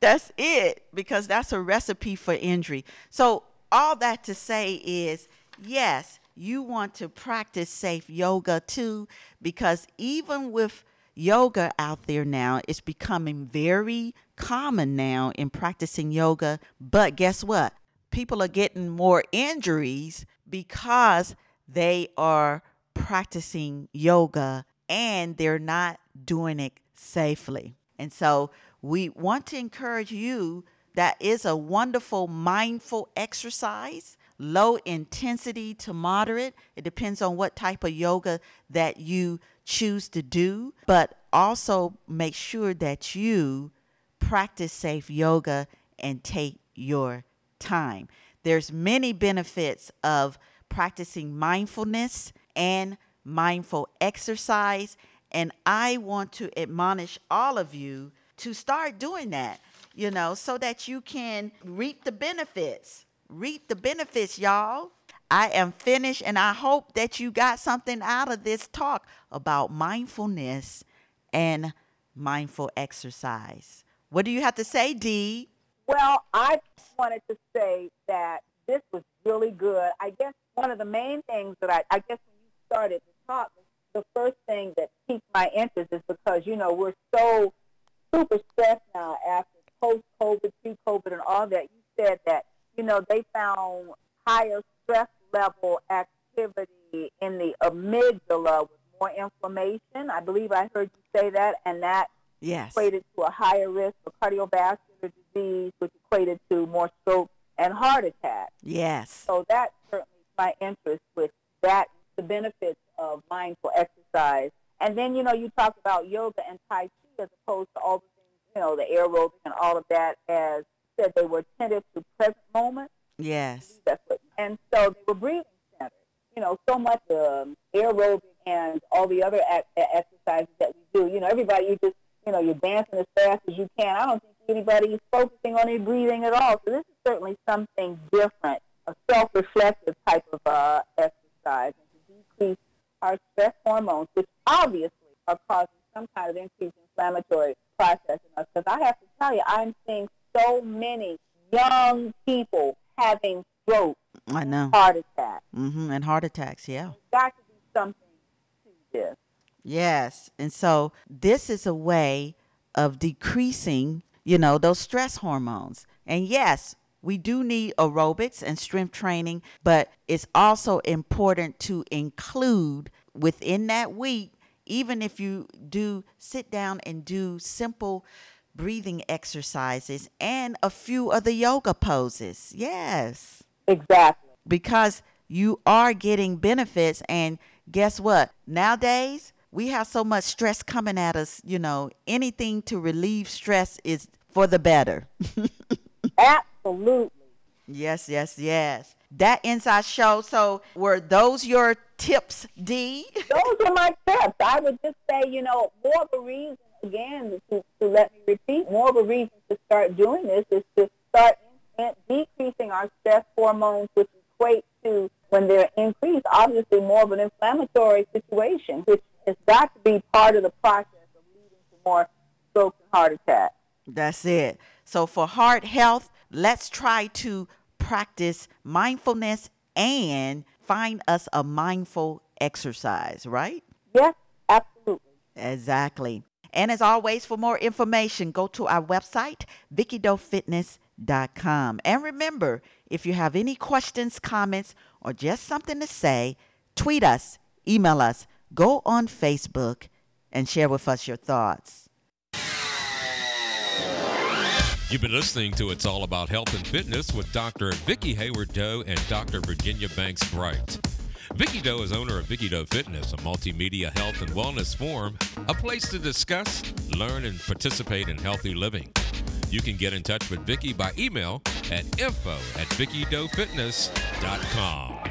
That's it because that's a recipe for injury. So all that to say is yes you want to practice safe yoga too because even with yoga out there now it's becoming very common now in practicing yoga but guess what people are getting more injuries because they are practicing yoga and they're not doing it safely. And so we want to encourage you that is a wonderful mindful exercise, low intensity to moderate. It depends on what type of yoga that you choose to do, but also make sure that you practice safe yoga and take your time. There's many benefits of practicing mindfulness and mindful exercise and I want to admonish all of you to start doing that, you know, so that you can reap the benefits. Reap the benefits, y'all. I am finished, and I hope that you got something out of this talk about mindfulness and mindful exercise. What do you have to say, Dee? Well, I wanted to say that this was really good. I guess one of the main things that I, I guess when you started to talk, the first thing that piqued my interest is because, you know, we're so super stressed now after post-COVID, pre-COVID, and all that. You said that, you know, they found higher stress level activity in the amygdala with more inflammation. I believe I heard you say that, and that yes. equated to a higher risk for cardiovascular disease, which equated to more stroke and heart attack. Yes. So that certainly is my interest with that, the benefits of mindful exercise. And then, you know, you talk about yoga and Tai Chi as opposed to all the things, you know, the aerobic and all of that as said they were attentive to present moment. Yes. That's what, and so they were breathing centered. You know, so much um, aerobic and all the other exercises that we do. You know, everybody, you just, you know, you're dancing as fast as you can. I don't think anybody focusing on their breathing at all. So this is certainly something different, a self-reflective type of uh, exercise, and to decrease our stress hormones, which obviously are causing some kind of increased inflammatory process in us. Because I have to tell you, I'm seeing so many young people having stroke, I know, heart attacks, mm-hmm, and heart attacks. Yeah, got to be something to this. Yes, and so this is a way of decreasing you know, those stress hormones. And yes, we do need aerobics and strength training, but it's also important to include within that week, even if you do sit down and do simple breathing exercises and a few of the yoga poses. Yes. Exactly. Because you are getting benefits. And guess what? Nowadays, we have so much stress coming at us, you know, anything to relieve stress is for the better. Absolutely. Yes, yes, yes. That inside show. So, were those your tips, D? Those are my tips. I would just say, you know, more of a reason, again, to, to let me repeat, more of a reason to start doing this is to start in, in decreasing our stress hormones, which equate to, when they're increased, obviously more of an inflammatory situation, which has got to be part of the process of leading to more strokes and heart attacks. That's it. So, for heart health, let's try to practice mindfulness and find us a mindful exercise, right? Yes, absolutely. Exactly. And as always, for more information, go to our website, VickiDoeFitness.com. And remember, if you have any questions, comments, or just something to say, tweet us, email us, go on Facebook, and share with us your thoughts. You've been listening to It's All About Health and Fitness with Dr. Vicki Hayward Doe and Dr. Virginia Banks Bright. Vicki Doe is owner of Vicki Doe Fitness, a multimedia health and wellness forum, a place to discuss, learn, and participate in healthy living. You can get in touch with Vicki by email at info at VickiDoeFitness.com.